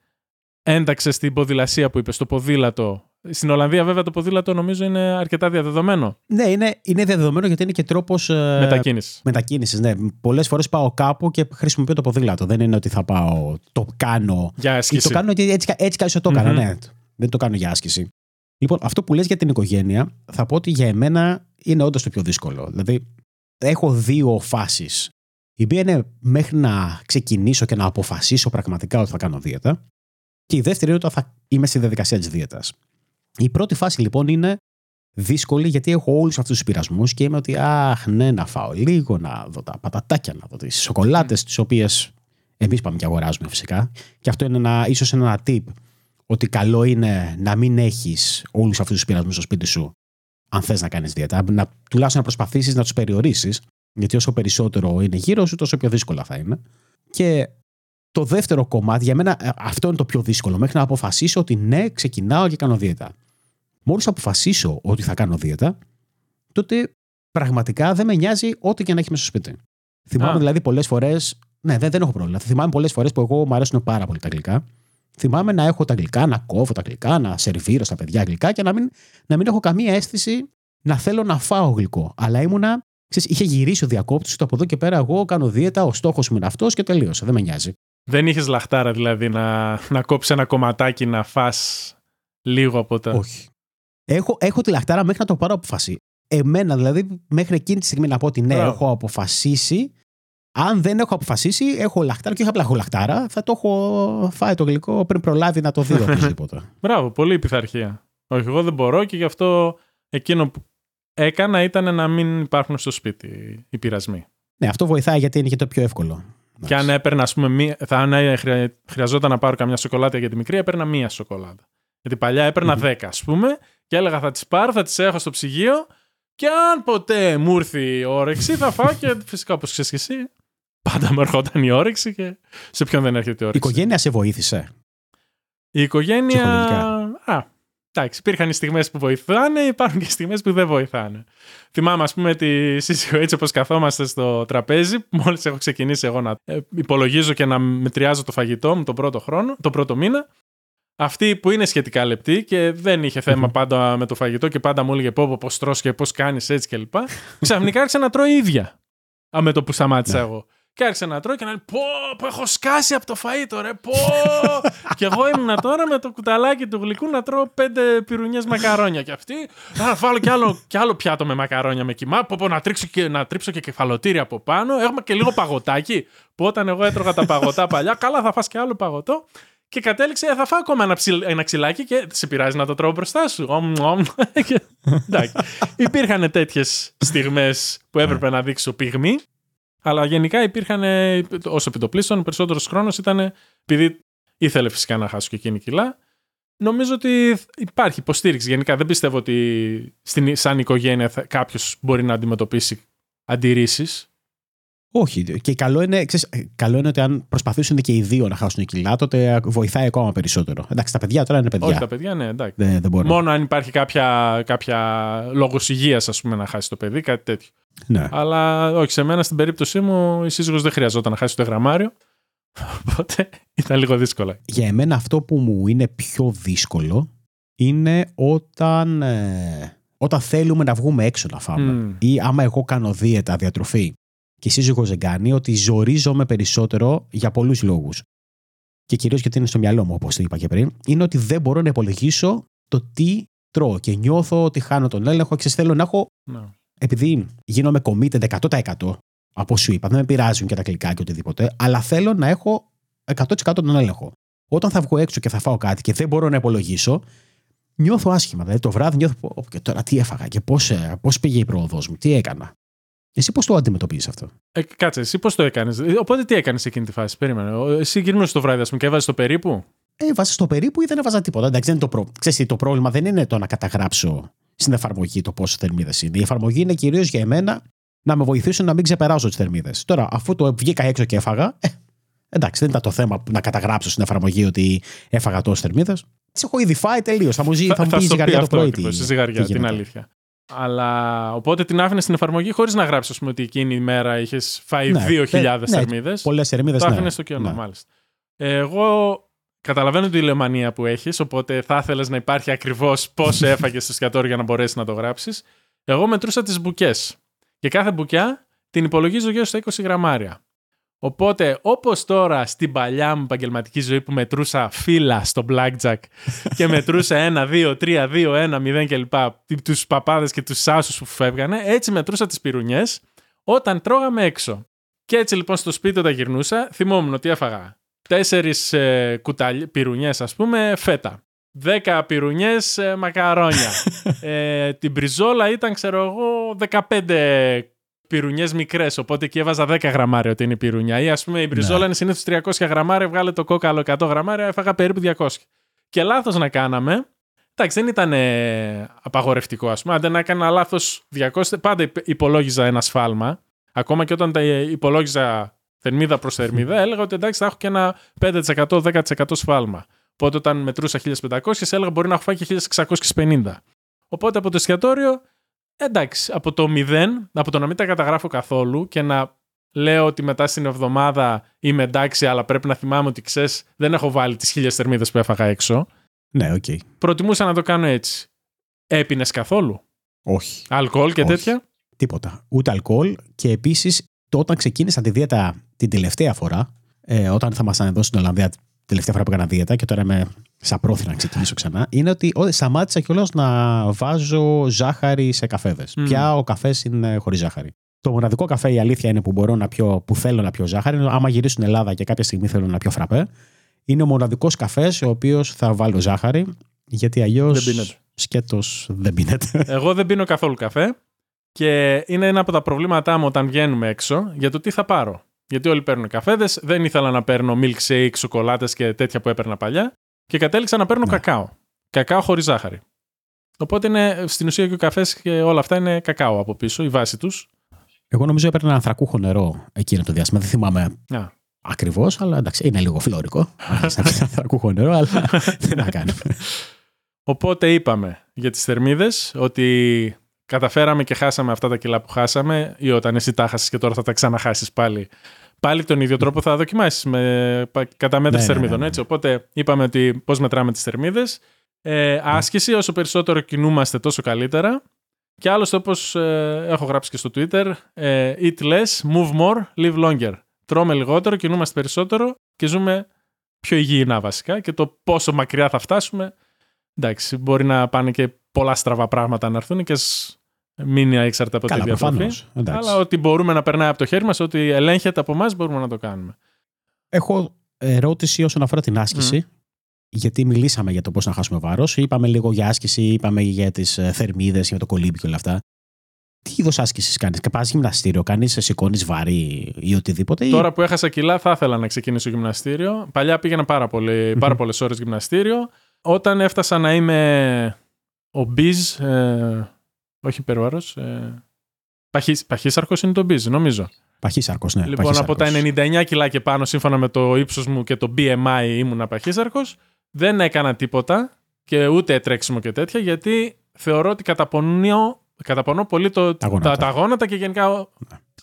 ένταξες την ποδηλασία που είπες, το ποδήλατο; Στην Ολλανδία βέβαια το ποδήλατο νομίζω είναι αρκετά διαδεδομένο ναι, είναι, είναι διαδεδομένο γιατί είναι και τρόπος ε, μετακίνησης. μετακίνησης. Ναι. Πολλές φορές πάω κάπου και χρησιμοποιώ το ποδήλατο. Δεν είναι ότι θα πάω, το κάνω. Για Ή άσκηση. το κάνω γιατί έτσι, έτσι κι το έκανα, Μμμ. ναι. Δεν το κάνω για άσκηση. Λοιπόν, αυτό που λες για την οικογένεια, θα πω ότι για εμένα είναι όντως το πιο δύσκολο. Δηλαδή, έχω δύο φάσεις. Η μία είναι μέχρι να ξεκινήσω και να αποφασίσω πραγματικά ότι θα κάνω δίαιτα. Και η δεύτερη είναι όταν θα είμαι στη διαδικασία της δίαιτας. Η πρώτη φάση λοιπόν είναι δύσκολη γιατί έχω όλους αυτούς τους πειρασμούς και είμαι ότι, Αχ, ναι, να φάω λίγο, να δω τα πατατάκια, να δω τις σοκολάτες, τις οποίες εμείς πάμε και αγοράζουμε φυσικά. Και αυτό είναι ένα, ίσως ένα tip ότι καλό είναι να μην έχεις όλους αυτούς τους πειρασμούς στο σπίτι σου, αν θες να κάνεις δίαιτα. Να, τουλάχιστον να προσπαθήσεις να τους περιορίσεις, γιατί όσο περισσότερο είναι γύρω σου, τόσο πιο δύσκολα θα είναι. Και το δεύτερο κομμάτι, για μένα ε, αυτό είναι το πιο δύσκολο, μέχρι να αποφασίσω ότι ναι, ξεκινάω και κάνω δίαιτα. Μόλις αποφασίσω ότι θα κάνω δίαιτα, τότε πραγματικά δεν με νοιάζει ό,τι και να έχει μέσα στο σπίτι. Θυμάμαι Α. δηλαδή πολλές φορές. Ναι, δεν, δεν έχω πρόβλημα. Θυμάμαι πολλές φορές που εγώ μου αρέσουν πάρα πολύ τα γλυκά. Θυμάμαι να έχω τα γλυκά, να κόβω τα γλυκά, να σερβίρω στα παιδιά γλυκά και να μην, να μην έχω καμία αίσθηση να θέλω να φάω γλυκό. Αλλά ήμουνα. Ξέρεις, είχε γυρίσει ο διακόπτης του από εδώ και πέρα. Εγώ κάνω δίαιτα, ο στόχος μου είναι αυτός και τελείωσε. Δεν με νοιάζει. Δεν είχες λαχτάρα δηλαδή να, να κόψεις ένα κομματάκι να φας λίγο από τα... Όχι. Έχω, έχω τη λαχτάρα μέχρι να το πάρω αποφασί. εμένα δηλαδή μέχρι εκείνη τη στιγμή να πω ότι ναι, Μπράβο. έχω αποφασίσει. Αν δεν έχω αποφασίσει, έχω λαχτάρα και όχι απλά έχω λαχτάρα, θα το έχω φάει το γλυκό πριν προλάβει να το δει [laughs] οπωσδήποτε. Μπράβο, πολύ πειθαρχία. Όχι, εγώ δεν μπορώ και γι' αυτό εκείνο που έκανα ήταν να μην υπάρχουν στο σπίτι οι πειρασμοί. ναι, αυτό βοηθάει γιατί είναι και το πιο εύκολο. Και αν έπαιρνα, ας πούμε, μία, θα, αν χρεια- χρειαζόταν να πάρω καμιά σοκολάτα για τη μικρή, έπαιρνα μία σοκολάτα. Γιατί παλιά έπαιρνα Μμμ. 10, ας πούμε, και έλεγα θα τις πάρω, θα τις έχω στο ψυγείο. Και αν ποτέ μου ήρθε η όρεξη, θα φάω και φυσικά όπως ξέρεις και εσύ. Πάντα μου ερχόταν η όρεξη και σε ποιον δεν έρχεται η Η όρεξη. οικογένεια σε βοήθησε. Η οικογένεια. Ψυχολογικά. Α, εντάξει, υπήρχαν οι στιγμές που βοηθάνε, υπάρχουν και στιγμές που δεν βοηθάνε. Θυμάμαι, ας πούμε, τη σύζυγο έτσι όπως καθόμαστε στο τραπέζι, μόλις έχω ξεκινήσει εγώ να ε, υπολογίζω και να μετριάζω το φαγητό μου τον πρώτο χρόνο, τον πρώτο μήνα. Αυτή που είναι σχετικά λεπτή και δεν είχε θέμα Μμμ. πάντα με το φαγητό και πάντα μου έλεγε πω, πω πώς τρως και πώς κάνεις έτσι κλπ. [laughs] Ξαφνικά άρχισε να τρώει ίδια. Α, με το που σταμάτησα Ναι. εγώ. Και άρχισε να τρώει και να λέει Πω, πω έχω σκάσει από το φαΐ τώρα, πω. [laughs] και εγώ ήμουνα τώρα με το κουταλάκι του γλυκού να τρώω πέντε πυρουνιές μακαρόνια. Και αυτή, «Α, να βάλω κι άλλο, κι άλλο πιάτο με μακαρόνια με κοιμά. Πω, πω να, τρίξω και, να τρίψω και κεφαλοτήρι από πάνω. Έχουμε και λίγο παγωτάκι. Που όταν εγώ έτρωγα τα παγωτά παλιά, καλά θα φας και άλλο παγωτό. Και κατέληξε, «Ε, θα φάω ακόμα ένα, ψιλ- ένα ξυλάκι και σε πειράζει να το τρώω μπροστά σου. Ομ, ομ. [laughs] Και- Εντάξει. Υπήρχαν τέτοιες στιγμές που έπρεπε να δείξω πυγμή. Αλλά γενικά υπήρχαν, ω επιτοπλίστων, ο περισσότερος χρόνος ήταν επειδή ήθελε φυσικά να χάσω και εκείνη κιλά. Νομίζω ότι υπάρχει υποστήριξη. Γενικά δεν πιστεύω ότι στην, σαν οικογένεια κάποιος μπορεί να αντιμετωπίσει αντιρρήσεις. Όχι. Και καλό είναι, ξέρεις, ε, καλό είναι ότι αν προσπαθήσουν και οι δύο να χάσουν κιλά, τότε βοηθάει ακόμα περισσότερο. Εντάξει, τα παιδιά τώρα είναι παιδιά. Όχι τα παιδιά, ναι, εντάξει. Δεν, δεν μπορούν. Μόνο αν υπάρχει κάποια, κάποια λόγος υγείας, ας πούμε, να χάσει το παιδί, κάτι τέτοιο. Ναι. Αλλά όχι, σε μένα στην περίπτωσή μου η σύζυγος δεν χρειαζόταν να χάσει το γραμμάριο. [laughs] Οπότε ήταν λίγο δύσκολα. Για εμένα αυτό που μου είναι πιο δύσκολο είναι όταν, ε, όταν θέλουμε να βγούμε έξω να φάμε. Μμ. Ή άμα εγώ κάνω δίαιτα, διατροφή και η σύζυγος δεν κάνει, ότι ζορίζομαι περισσότερο για πολλούς λόγους. Και κυρίως γιατί είναι στο μυαλό μου, όπως το είπα και πριν, είναι ότι δεν μπορώ να υπολογίσω το τι τρώω και νιώθω ότι χάνω τον έλεγχο. Ξέρεις, θέλω να έχω Ναι. επειδή γίνομαι committed 100% από σου είπα, δεν με πειράζουν και τα κλικά και οτιδήποτε, αλλά θέλω να έχω 100% τον έλεγχο. Όταν θα βγω έξω και θα φάω κάτι και δεν μπορώ να υπολογίσω, νιώθω άσχημα. Δηλαδή το βράδυ νιώθω, «Πω, και τώρα τι έφαγα και πώς, ε, πώς πήγε η πρόοδος μου, τι έκανα. Εσύ πώς το αντιμετωπίζεις αυτό; Ε, κάτσε, εσύ πώς το έκανες; Οπότε τι έκανες εκείνη τη φάση, περίμενε. Ο- Εσύ γυρνούσες το βράδυ, ας πούμε, και έβαζες το περίπου; Ε, έβαζα στο περίπου ή δεν έβαζα τίποτα. Εντάξει, δεν είναι το, προ... Ξέρεις, τι, το πρόβλημα δεν είναι το να καταγράψω στην εφαρμογή το πόσες θερμίδες είναι. Η εφαρμογή είναι κυρίως για εμένα να με βοηθήσουν να μην ξεπεράσω τις θερμίδες. Τώρα, αφού το βγήκα έξω και έφαγα, ε, εντάξει, δεν ήταν το θέμα να καταγράψω στην εφαρμογή ότι έφαγα τόσες θερμίδες. Τι έχω ήδη φάει τελείως. Θα μου, ζει, θα, μου πει η στο ζυγαριά το αυτό πρωί. ακριβώς, τι- στη ζυγαριά, τι την γίνεται. αλήθεια. Αλλά οπότε την άφηνες στην εφαρμογή χωρίς να γράψεις, ας πούμε, ότι εκείνη η μέρα είχες φάει Ναι, 2.000 ναι, θερμίδε. Πολλές θερμίδε. Το Ναι. άφηνες στο κενό, Ναι. μάλιστα. Εγώ καταλαβαίνω τη λεμανία που έχεις, οπότε θα ήθελες να υπάρχει ακριβώς πόσο [laughs] έφαγες στο εστιατόριο για να μπορέσεις να το γράψεις. Εγώ μετρούσα τις μπουκές. Και κάθε μπουκιά την υπολογίζω γύρω στα 20 γραμμάρια. Οπότε, όπως τώρα στην παλιά μου επαγγελματική ζωή που μετρούσα φύλλα στο blackjack και μετρούσα 1, 2, 3, 2, 1, 0 κλπ. Τους παπάδες και τους άσους που φεύγανε, έτσι μετρούσα τις πυρουνιές όταν τρώγαμε έξω. Και έτσι λοιπόν στο σπίτι όταν γυρνούσα, θυμόμουν ότι έφαγα τέσσερις ε, πυρουνιές, ας πούμε, φέτα. Δέκα πυρουνιές ε, μακαρόνια. [laughs] ε, την μπριζόλα ήταν, ξέρω εγώ, 15 πυρουνιές μικρές. Οπότε εκεί έβαζα 10 γραμμάρια ότι είναι η πυρουνιά. Ή ας πούμε η μπριζόλα Ναι. είναι συνήθως 300 γραμμάρια, βγάλε το κόκαλο 100 γραμμάρια, έφαγα περίπου 200. Και λάθος να κάναμε. Εντάξει, δεν ήταν ε, απαγορευτικό, ας πούμε. Αν δεν έκανα λάθος 200, πάντα υπ- υπολόγιζα ένα σφάλμα. Ακόμα και όταν τα ε, υπολόγιζα θερμίδα προς θερμίδα, [laughs] έλεγα ότι εντάξει, θα έχω και ένα 5%, 10% σφάλμα. Οπότε όταν μετρούσα 1500, έλεγα μπορεί να έχω φάει και 1650. Οπότε από το εστιατόριο, εντάξει, από το 0, από το να μην τα καταγράφω καθόλου και να λέω ότι μετά στην εβδομάδα είμαι εντάξει, αλλά πρέπει να θυμάμαι ότι ξέρεις, δεν έχω βάλει τις χίλιες θερμίδες που έφαγα έξω. Ναι, οκ. Προτιμούσα να το κάνω έτσι. Έπινες καθόλου; Όχι. Αλκοόλ και Όχι. τέτοια; Τίποτα. Ούτε αλκοόλ. Και επίσης, όταν ξεκίνησα τη δίαιτα την τελευταία φορά, ε, όταν θα ήμασταν εδώ στην Ολλανδία τελευταία φορά που έκανα δίαιτα και τώρα είμαι σαν πρόθυρα να ξεκινήσω ξανά, είναι ότι ό, σταμάτησα κιόλας να βάζω ζάχαρη σε καφέδες. Μμμ. Πια ο καφές είναι χωρίς ζάχαρη. Το μοναδικό καφέ, η αλήθεια είναι που μπορώ να πιω, που θέλω να πιω ζάχαρη, είναι άμα γυρίσω στην Ελλάδα και κάποια στιγμή θέλω να πιω φραπέ, είναι ο μοναδικός καφές ο οποίος θα βάλω ζάχαρη, γιατί αλλιώς. Δεν πίνεται. Σκέτος δεν πίνεται. [laughs] Εγώ δεν πίνω καθόλου καφέ και είναι ένα από τα προβλήματά μου όταν βγαίνουμε έξω για το τι θα πάρω. Γιατί όλοι παίρνουν καφέδες, δεν ήθελα να παίρνω milkshake, σοκολάτες και τέτοια που έπαιρνα παλιά και κατέληξα να παίρνω Ναι. κακάο. Κακάο χωρίς ζάχαρη. Οπότε είναι, στην ουσία και ο καφές και όλα αυτά είναι κακάο από πίσω, η βάση τους. Εγώ νομίζω έπαιρνα ανθρακούχο νερό εκείνο το διάστημα. Δεν θυμάμαι ακριβώς, αλλά εντάξει, είναι λίγο φλόρικο. [laughs] ανθρακούχο νερό, αλλά [laughs] δεν να κάνουμε. Οπότε είπαμε για τις θερμίδες ότι καταφέραμε και χάσαμε αυτά τα κιλά που χάσαμε ή όταν εσύ τα χάσεις και τώρα θα τα ξαναχάσεις πάλι. Πάλι τον ίδιο τρόπο θα δοκιμάσεις με πα- κατά μέτρηση Ναι, ναι, θερμίδων. ναι, ναι. Έτσι. Οπότε είπαμε ότι πώς μετράμε τις θερμίδες. Ε, άσκηση, όσο περισσότερο κινούμαστε τόσο καλύτερα. Και άλλωστε όπως ε, έχω γράψει και στο Twitter, ε, eat less, move more, live longer. Τρώμε λιγότερο, κινούμαστε περισσότερο και ζούμε πιο υγιεινά βασικά και το πόσο μακριά θα φτάσουμε Εντάξει, μπορεί να πάνε και πολλά στραβά πράγματα να έρθουν και ας μην εξαρτάται από Καλά, τη διατροφή. προφανώς. Αλλά ότι μπορούμε να περνάει από το χέρι μας, ότι ελέγχεται από εμάς, μπορούμε να το κάνουμε. Έχω ερώτηση όσον αφορά την άσκηση. Γιατί μιλήσαμε για το πώς να χάσουμε βάρος. Είπαμε λίγο για άσκηση, είπαμε για τις θερμίδες, για το κολύμπι και όλα αυτά. Τι είδος άσκησης κάνεις, Πας γυμναστήριο, κάνεις, σηκώνεις βάρη ή οτιδήποτε. ή- Τώρα που έχασα κιλά, θα ήθελα να ξεκινήσω γυμναστήριο. Παλιά πήγαινα πάρα, πολύ, πάρα πολλές ώρες γυμναστήριο. Όταν έφτασα να είμαι obese, ε, όχι υπερβάρος, ε, παχύς, παχύσαρκος είναι το obese, νομίζω. Παχύσαρκος, ναι. Λοιπόν, από τα παχύσαρκος. 99 κιλά και πάνω, σύμφωνα με το ύψος μου και το BMI ήμουν παχύσαρκος, δεν έκανα τίποτα και ούτε τρέξιμο και τέτοια, γιατί θεωρώ ότι καταπονώ, καταπονώ πολύ το, Τα γόνατα. τα, τα γόνατα και γενικά...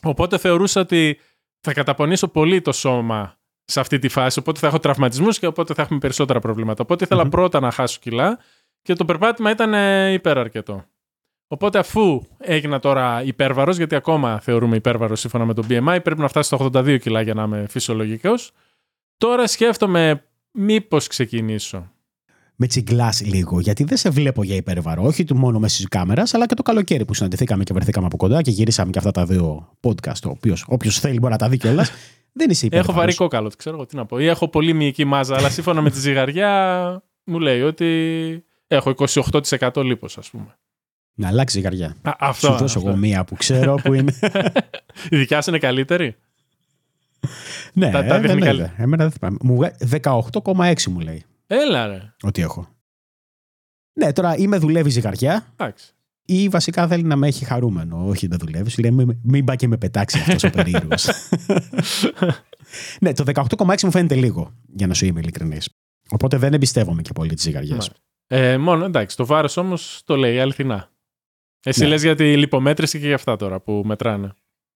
Οπότε θεωρούσα ότι θα καταπονήσω πολύ το σώμα σε αυτή τη φάση, οπότε θα έχω τραυματισμούς και οπότε θα έχουμε περισσότερα προβλήματα. Οπότε ήθελα Μμμ. πρώτα να χάσω κιλά και το περπάτημα ήταν ε, υπεραρκετό. Οπότε αφού έγινα τώρα υπέρβαρος, γιατί ακόμα θεωρούμε υπέρβαρος σύμφωνα με το BMI, πρέπει να φτάσει στο 82 κιλά για να είμαι φυσιολογικός. Τώρα σκέφτομαι μήπως ξεκινήσω. Με τσιγκλάς λίγο, γιατί δεν σε βλέπω για υπέρβαρο. Όχι του μόνο μέσα της κάμερας, αλλά και το καλοκαίρι που συναντηθήκαμε και βρεθήκαμε από κοντά και γυρίσαμε και αυτά τα δύο podcast. Το οποίος όποιος θέλει μπορεί να τα δει κιόλας. [laughs] δεν είσαι υπέρβαρο. Έχω βαρύ κόκαλο, ξέρω εγώ τι να πω. Ή έχω πολύ μυϊκή μάζα, αλλά σύμφωνα με τη ζυγαριά μου λέει ότι έχω 28% λίπος, ας πούμε. Να αλλάξει ζυγαριά. Α, αυτό. Σου δώσω αυτό. εγώ μία που ξέρω που είναι. [laughs] Η δικιά σου είναι καλύτερη; ναι, Τα- τα ε, δείχνει δεν καλή. λέει. Εμένα δεν θυμάμαι. Μου βγα- 18,6 μου λέει Έλα ρε. ότι έχω. Ναι, τώρα ή με δουλεύεις ζυγαριά Εντάξει. ή βασικά θέλει να με έχει χαρούμενο. Όχι, δεν δουλεύεις. Σου λέει μην, μην πάει και με πετάξει αυτός ο περίεργος. [laughs] ναι, το 18,6 μου φαίνεται λίγο, για να σου είμαι ειλικρινής. Οπότε δεν εμπιστεύομαι και πολύ τις ζυγαριές. Μάλιστα. Ε, μόνο εντάξει, το βάρος όμως το λέει αληθινά. Εσύ Ναι. λες για τη λιπομέτρηση και για αυτά τώρα που μετράνε.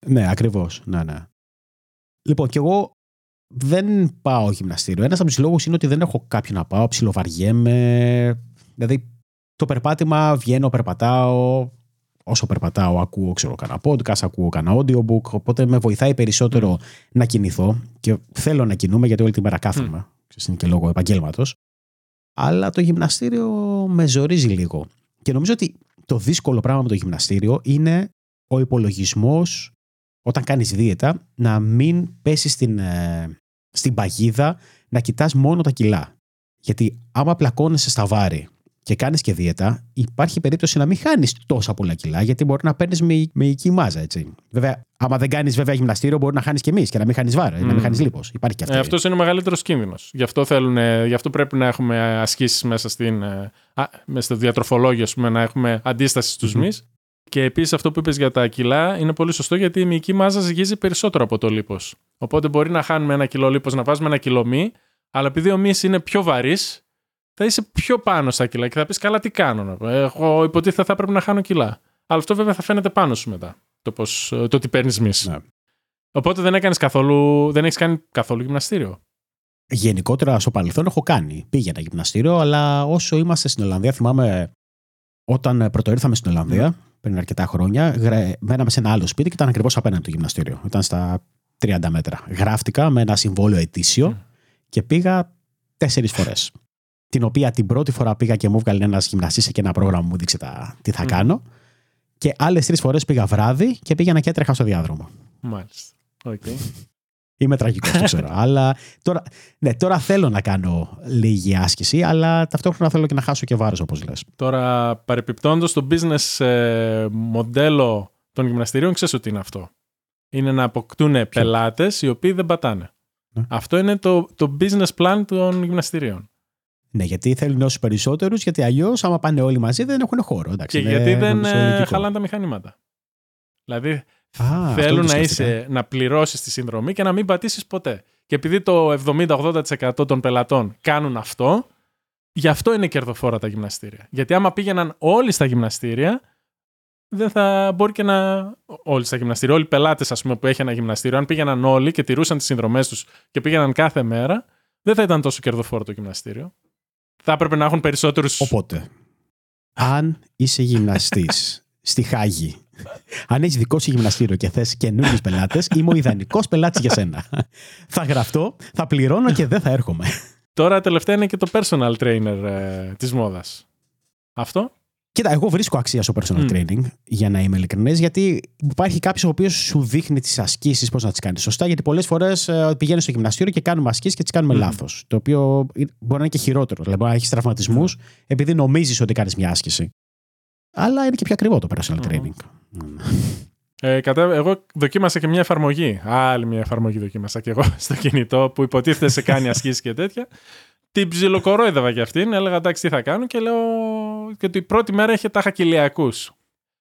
Ναι, ακριβώς. Ναι, ναι. Λοιπόν, και εγώ δεν πάω γυμναστήριο. Ένας από τους λόγους είναι ότι δεν έχω κάποιον να πάω, ψιλοβαριέμαι. Δηλαδή, το περπάτημα βγαίνω, περπατάω. Όσο περπατάω, ακούω ξέρω, κανένα podcast, ακούω κανένα audiobook. Οπότε με βοηθάει περισσότερο να κινηθώ. Και θέλω να κινούμε γιατί όλη τη μέρα κάθομαι. Mm. Είναι και λόγω επαγγέλματος. Αλλά το γυμναστήριο με ζορίζει λίγο. Και νομίζω ότι το δύσκολο πράγμα με το γυμναστήριο είναι ο υπολογισμός όταν κάνεις δίαιτα να μην πέσεις στην, ε, στην παγίδα να κοιτάς μόνο τα κιλά. Γιατί άμα πλακώνεσαι στα βάρη και κάνεις και δίαιτα, υπάρχει περίπτωση να μην χάνεις τόσα πολλά κιλά, γιατί μπορεί να παίρνεις με, μυϊκή μάζα. Έτσι. Βέβαια, άμα δεν κάνεις βέβαια γυμναστήριο, μπορεί να χάνεις και εμείς και να μην χάνεις βάρο, ή να μην Μμμ. χάνεις λίπος. Υπάρχει και αυτό. Ε, αυτός είναι ο μεγαλύτερος κίνδυνος. Γι' αυτό, θέλουν, ε, γι' αυτό πρέπει να έχουμε ασκήσεις μέσα, στην, ε, α, μέσα στο διατροφολόγιο, ας πούμε, να έχουμε αντίσταση στους Μμμ. μυς. Και επίσης αυτό που είπες για τα κιλά είναι πολύ σωστό γιατί η μυϊκή μάζα ζυγίζει περισσότερο από το λίπος. Οπότε μπορεί να χάνουμε ένα κιλό λίπος, να βάζουμε ένα κιλό μη, αλλά επειδή ο μυς είναι πιο βαρύς, θα είσαι πιο πάνω στα κιλά και θα πεις καλά τι κάνω. να πω. Εγώ υποτίθεται θα πρέπει να χάνω κιλά. Αλλά αυτό βέβαια θα φαίνεται πάνω σου μετά, το, πώς, το τι παίρνεις μυς. Ναι. Οπότε δεν έκανες καθόλου, δεν έχεις κάνει καθόλου γυμναστήριο. Γενικότερα στο παρελθόν έχω κάνει. Πήγαινα γυμναστήριο, αλλά όσο είμαστε στην Ολλανδία, θυμάμαι όταν πρωτοήρθαμε στην Ολλανδία, πριν αρκετά χρόνια, γρα- μέναμε σε ένα άλλο σπίτι και ήταν ακριβώς απέναντι το γυμναστήριο. Ήταν στα 30 μέτρα. Γράφτηκα με ένα συμβόλαιο ετήσιο Μμ. και πήγα τέσσερις φορές. Την οποία την πρώτη φορά πήγα και μου έβγαλε ένας γυμναστής σε και ένα πρόγραμμα μου δείξε τα, τι θα Μμμ. κάνω. Και άλλες τρεις φορές πήγα βράδυ και πήγαινα και έτρεχα στο διάδρομο. Μάλιστα. Οκ. Είμαι τραγικός, το ξέρω. [laughs] αλλά τώρα, ναι, τώρα θέλω να κάνω λίγη άσκηση, αλλά ταυτόχρονα θέλω και να χάσω και βάρος, όπως λες. Τώρα, παρεπιπτόντως, το business ε, μοντέλο των γυμναστηρίων ξέρεις ότι είναι αυτό. Είναι να αποκτούν πελάτες οι οποίοι δεν πατάνε. Ναι. Αυτό είναι το, το business plan των γυμναστηρίων. Ναι, γιατί θέλουν όσους περισσότερους, γιατί αλλιώς, άμα πάνε όλοι μαζί, δεν έχουν χώρο. Εντάξει, Και είναι γιατί δεν νομίζω ε, λογικό. χαλάνε τα μηχανήματα. Δηλαδή, Α, αυτό θέλουν δεν να, το είσαι, σκέφτηκα. να πληρώσεις τη συνδρομή και να μην πατήσεις ποτέ. Και επειδή το 70-80% των πελατών κάνουν αυτό, γι' αυτό είναι κερδοφόρα τα γυμναστήρια. Γιατί άμα πήγαιναν όλοι στα γυμναστήρια, δεν θα μπορεί και να. Όλοι στα γυμναστήρια, όλοι οι πελάτες που έχει ένα γυμναστήριο, αν πήγαιναν όλοι και τηρούσαν τις συνδρομές τους και πήγαιναν κάθε μέρα, δεν θα ήταν τόσο κερδοφόρο το γυμναστήριο. Θα έπρεπε να έχουν περισσότερου. Οπότε, αν είσαι γυμναστής [laughs] στη Χάγη, αν έχεις δικό σου γυμναστήριο και θες καινούριους πελάτες, είμαι ο ιδανικός πελάτης για σένα. θα γραφτώ, θα πληρώνω και δεν θα έρχομαι. Τώρα τελευταία είναι και το personal trainer ε, της μόδας. Αυτό; Κοίτα, εγώ βρίσκω αξία στο personal Μμ. training, για να είμαι ειλικρινής, γιατί υπάρχει κάποιος ο οποίος σου δείχνει τις ασκήσεις, πώς να τις κάνεις σωστά. Γιατί πολλές φορές πηγαίνεις στο γυμναστήριο και κάνουμε ασκήσεις και τις κάνουμε Μμ. λάθος. Το οποίο ε, μπορεί να είναι και χειρότερο. Δηλαδή, μπορεί να έχεις τραυματισμούς επειδή νομίζεις ότι κάνεις μια άσκηση. Αλλά είναι και πιο ακριβό το personal Μμμ. training. Ε, κατά, εγώ δοκίμασα και μια εφαρμογή. Άλλη μια εφαρμογή δοκίμασα και εγώ [laughs] στο κινητό που υποτίθεται σε κάνει [laughs] ασκήσεις και τέτοια. Την ψιλοκορόιδευα για αυτήν. Έλεγα εντάξει τι θα κάνω και λέω. Και ότι η πρώτη μέρα είχε τάχα κοιλιακού.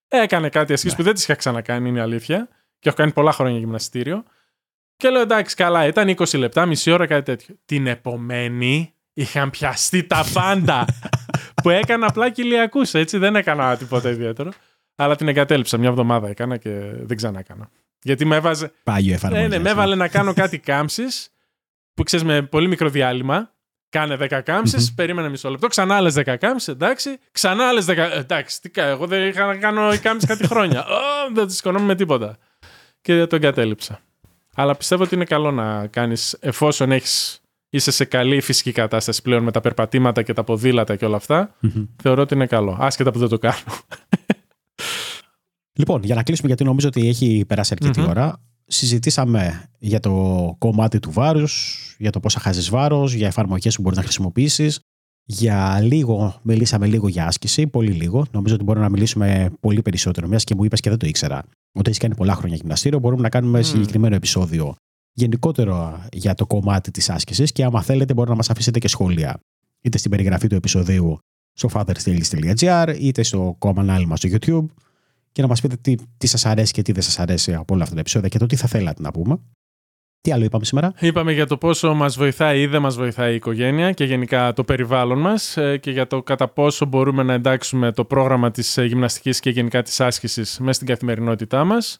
Έκανε κάτι ασκήσει Ναι. που δεν τις είχα ξανακάνει, είναι η αλήθεια. Και έχω κάνει πολλά χρόνια γυμναστήριο. Και λέω εντάξει, καλά, ήταν 20 λεπτά, μισή ώρα, κάτι τέτοιο. Την επομένη είχαν πιαστεί τα πάντα. [laughs] που έκανα απλά κοιλιακού, έτσι. Δεν έκανα τίποτα ιδιαίτερο. Αλλά την εγκατέλειψα. Μια εβδομάδα έκανα και δεν ξανά έκανα. Γιατί με έβαζε. Πάγιο εφαρμογή. Ναι, ναι, με έβαλε να κάνω κάτι κάμψει που ξέρεις με πολύ μικρό διάλειμμα. Κάνε 10 κάμψεις, Μμμ. περίμενε μισό λεπτό. Ξανά άλλες 10 κάμψεις, εντάξει. Ξανά άλλες 10. ε, Εντάξει, τι κα- εγώ δεν είχα να κάνω κάμψεις κάτι χρόνια. [laughs] Ω, δεν τη σηκωνόμαι με τίποτα. Και το εγκατέλειψα. Αλλά πιστεύω ότι είναι καλό να κάνεις εφόσον έχεις, είσαι σε καλή φυσική κατάσταση πλέον με τα περπατήματα και τα ποδήλατα και όλα αυτά. Μμμ. Θεωρώ ότι είναι καλό. Άσχετα που δεν το κάνω. Λοιπόν, για να κλείσουμε, γιατί νομίζω ότι έχει περάσει αρκετή Μμμ. ώρα. Συζητήσαμε για το κομμάτι του βάρους, για το πόσα χάζεις βάρος, για εφαρμογές που μπορεί να χρησιμοποιήσεις. Για λίγο, μιλήσαμε λίγο για άσκηση, πολύ λίγο. Νομίζω ότι μπορούμε να μιλήσουμε πολύ περισσότερο. Μιας και μου είπες και δεν το ήξερα. Ότι έχεις κάνει πολλά χρόνια γυμναστήριο, μπορούμε να κάνουμε Μμ. συγκεκριμένο επεισόδιο γενικότερο για το κομμάτι της άσκησης. Και άμα θέλετε, μπορεί να μας αφήσετε και σχόλια. Είτε στην περιγραφή του επεισοδίου στο fatherstales.gr, είτε στο κανάλι μα στο YouTube και να μας πείτε τι, τι σας αρέσει και τι δεν σας αρέσει από όλα αυτά τα επεισόδια και το τι θα θέλατε να πούμε. Τι άλλο είπαμε σήμερα; Είπαμε για το πόσο μας βοηθάει ή δεν μας βοηθάει η οικογένεια και γενικά το περιβάλλον μας ε, και για το κατά πόσο μπορούμε να εντάξουμε το πρόγραμμα της ε, γυμναστικής και γενικά της άσκησης μέσα στην καθημερινότητά μας.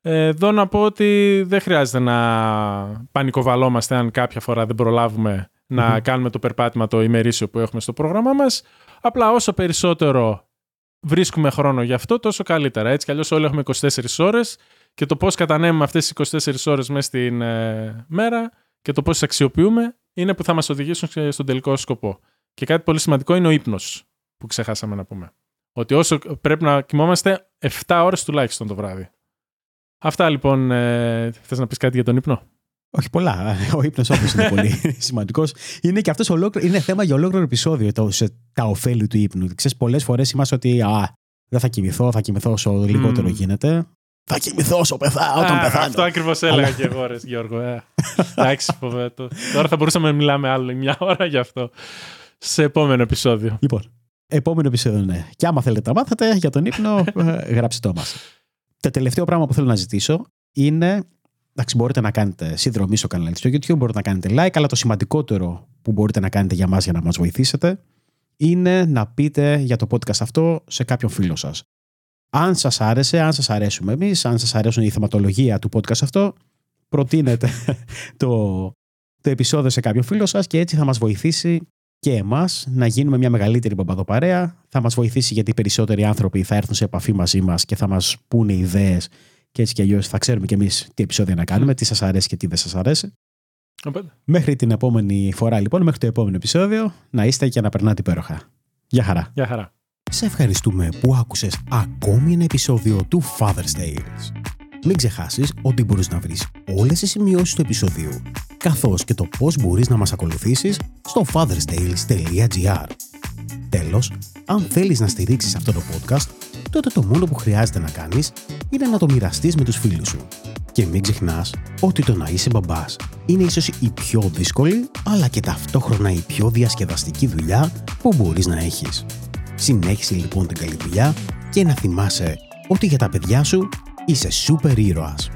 Ε, Εδώ να πω ότι δεν χρειάζεται να πανικοβαλόμαστε αν κάποια φορά δεν προλάβουμε να Μμμ. κάνουμε το περπάτημα το ημερήσιο που έχουμε στο πρόγραμμά μας. Απλά όσο περισσότερο βρίσκουμε χρόνο γι' αυτό, τόσο καλύτερα. Έτσι κι αλλιώς όλοι έχουμε 24 ώρες και το πώς κατανέμουμε αυτές τις 24 ώρες μέσα στην ε, μέρα και το πώς τις αξιοποιούμε είναι που θα μας οδηγήσουν σε- στον τελικό σκοπό. Και κάτι πολύ σημαντικό είναι ο ύπνος που ξεχάσαμε να πούμε. Ότι όσο πρέπει να κοιμόμαστε 7 ώρες τουλάχιστον το βράδυ. Αυτά λοιπόν. Ε, θες να πεις κάτι για τον ύπνο; Όχι πολλά. [laughs] Ο ύπνος όντω είναι πολύ [laughs] σημαντικός. Είναι και αυτός ολόκληρο. Είναι θέμα για ολόκληρο επεισόδιο το, σε, τα ωφέλη του ύπνου. Ξέρεις, πολλές φορές είμαστε ότι α, δεν θα κοιμηθώ, θα κοιμηθώ όσο λιγότερο Μμμ. γίνεται. Θα κοιμηθώ όσο πεθά, όταν Α, πεθάνω. Αυτό ακριβώς έλεγα Αλλά- και εγώ, ρε, Γιώργο. Ε. [laughs] Εντάξει, φοβέτο. Τώρα θα μπορούσαμε να μιλάμε άλλο μια ώρα γι' αυτό. Σε επόμενο επεισόδιο. Λοιπόν, επόμενο επεισόδιο ναι. Και άμα θέλετε να μάθετε για τον ύπνο, ε, γράψτε το μας. Το τελευταίο πράγμα που θέλω να ζητήσω είναι. Εντάξει, μπορείτε να κάνετε συνδρομή στο κανάλι στο YouTube, μπορείτε να κάνετε like, αλλά το σημαντικότερο που μπορείτε να κάνετε για μας για να μας βοηθήσετε είναι να πείτε για το podcast αυτό σε κάποιον φίλο σας. Αν σας άρεσε, αν σας αρέσουμε εμείς, αν σας αρέσουν η θεματολογία του podcast αυτό, προτείνετε [laughs] το, το επεισόδιο σε κάποιον φίλο σας και έτσι θα μας βοηθήσει και εμάς να γίνουμε μια μεγαλύτερη μπαμπαδοπαρέα. Θα μας βοηθήσει γιατί οι περισσότεροι άνθρωποι θα έρθουν σε επαφή μαζί μας και θα μας πούνε ιδέες και έτσι κι αλλιώς θα ξέρουμε κι εμείς τι επεισόδια να κάνουμε, τι σας αρέσει και τι δεν σας αρέσει. Οπότε, Μέχρι την επόμενη φορά λοιπόν, μέχρι το επόμενο επεισόδιο, να είστε και να περνάτε υπέροχα. Γεια χαρά. Γεια χαρά. Σε ευχαριστούμε που άκουσες ακόμη ένα επεισόδιο του Father's Tales. Μην ξεχάσεις ότι μπορείς να βρεις όλες τις σημειώσεις του επεισοδίου, καθώς και το πώς μπορείς να μας ακολουθήσεις στο fatherstales.gr. Τέλος, αν θέλεις να στηρίξεις αυτό το podcast, τότε το μόνο που χρειάζεται να κάνεις είναι να το μοιραστείς με τους φίλους σου. Και μην ξεχνάς ότι το να είσαι μπαμπάς είναι ίσως η πιο δύσκολη, αλλά και ταυτόχρονα η πιο διασκεδαστική δουλειά που μπορείς να έχεις. Συνέχισε λοιπόν την καλή δουλειά και να θυμάσαι ότι για τα παιδιά σου είσαι σούπερ ήρωας.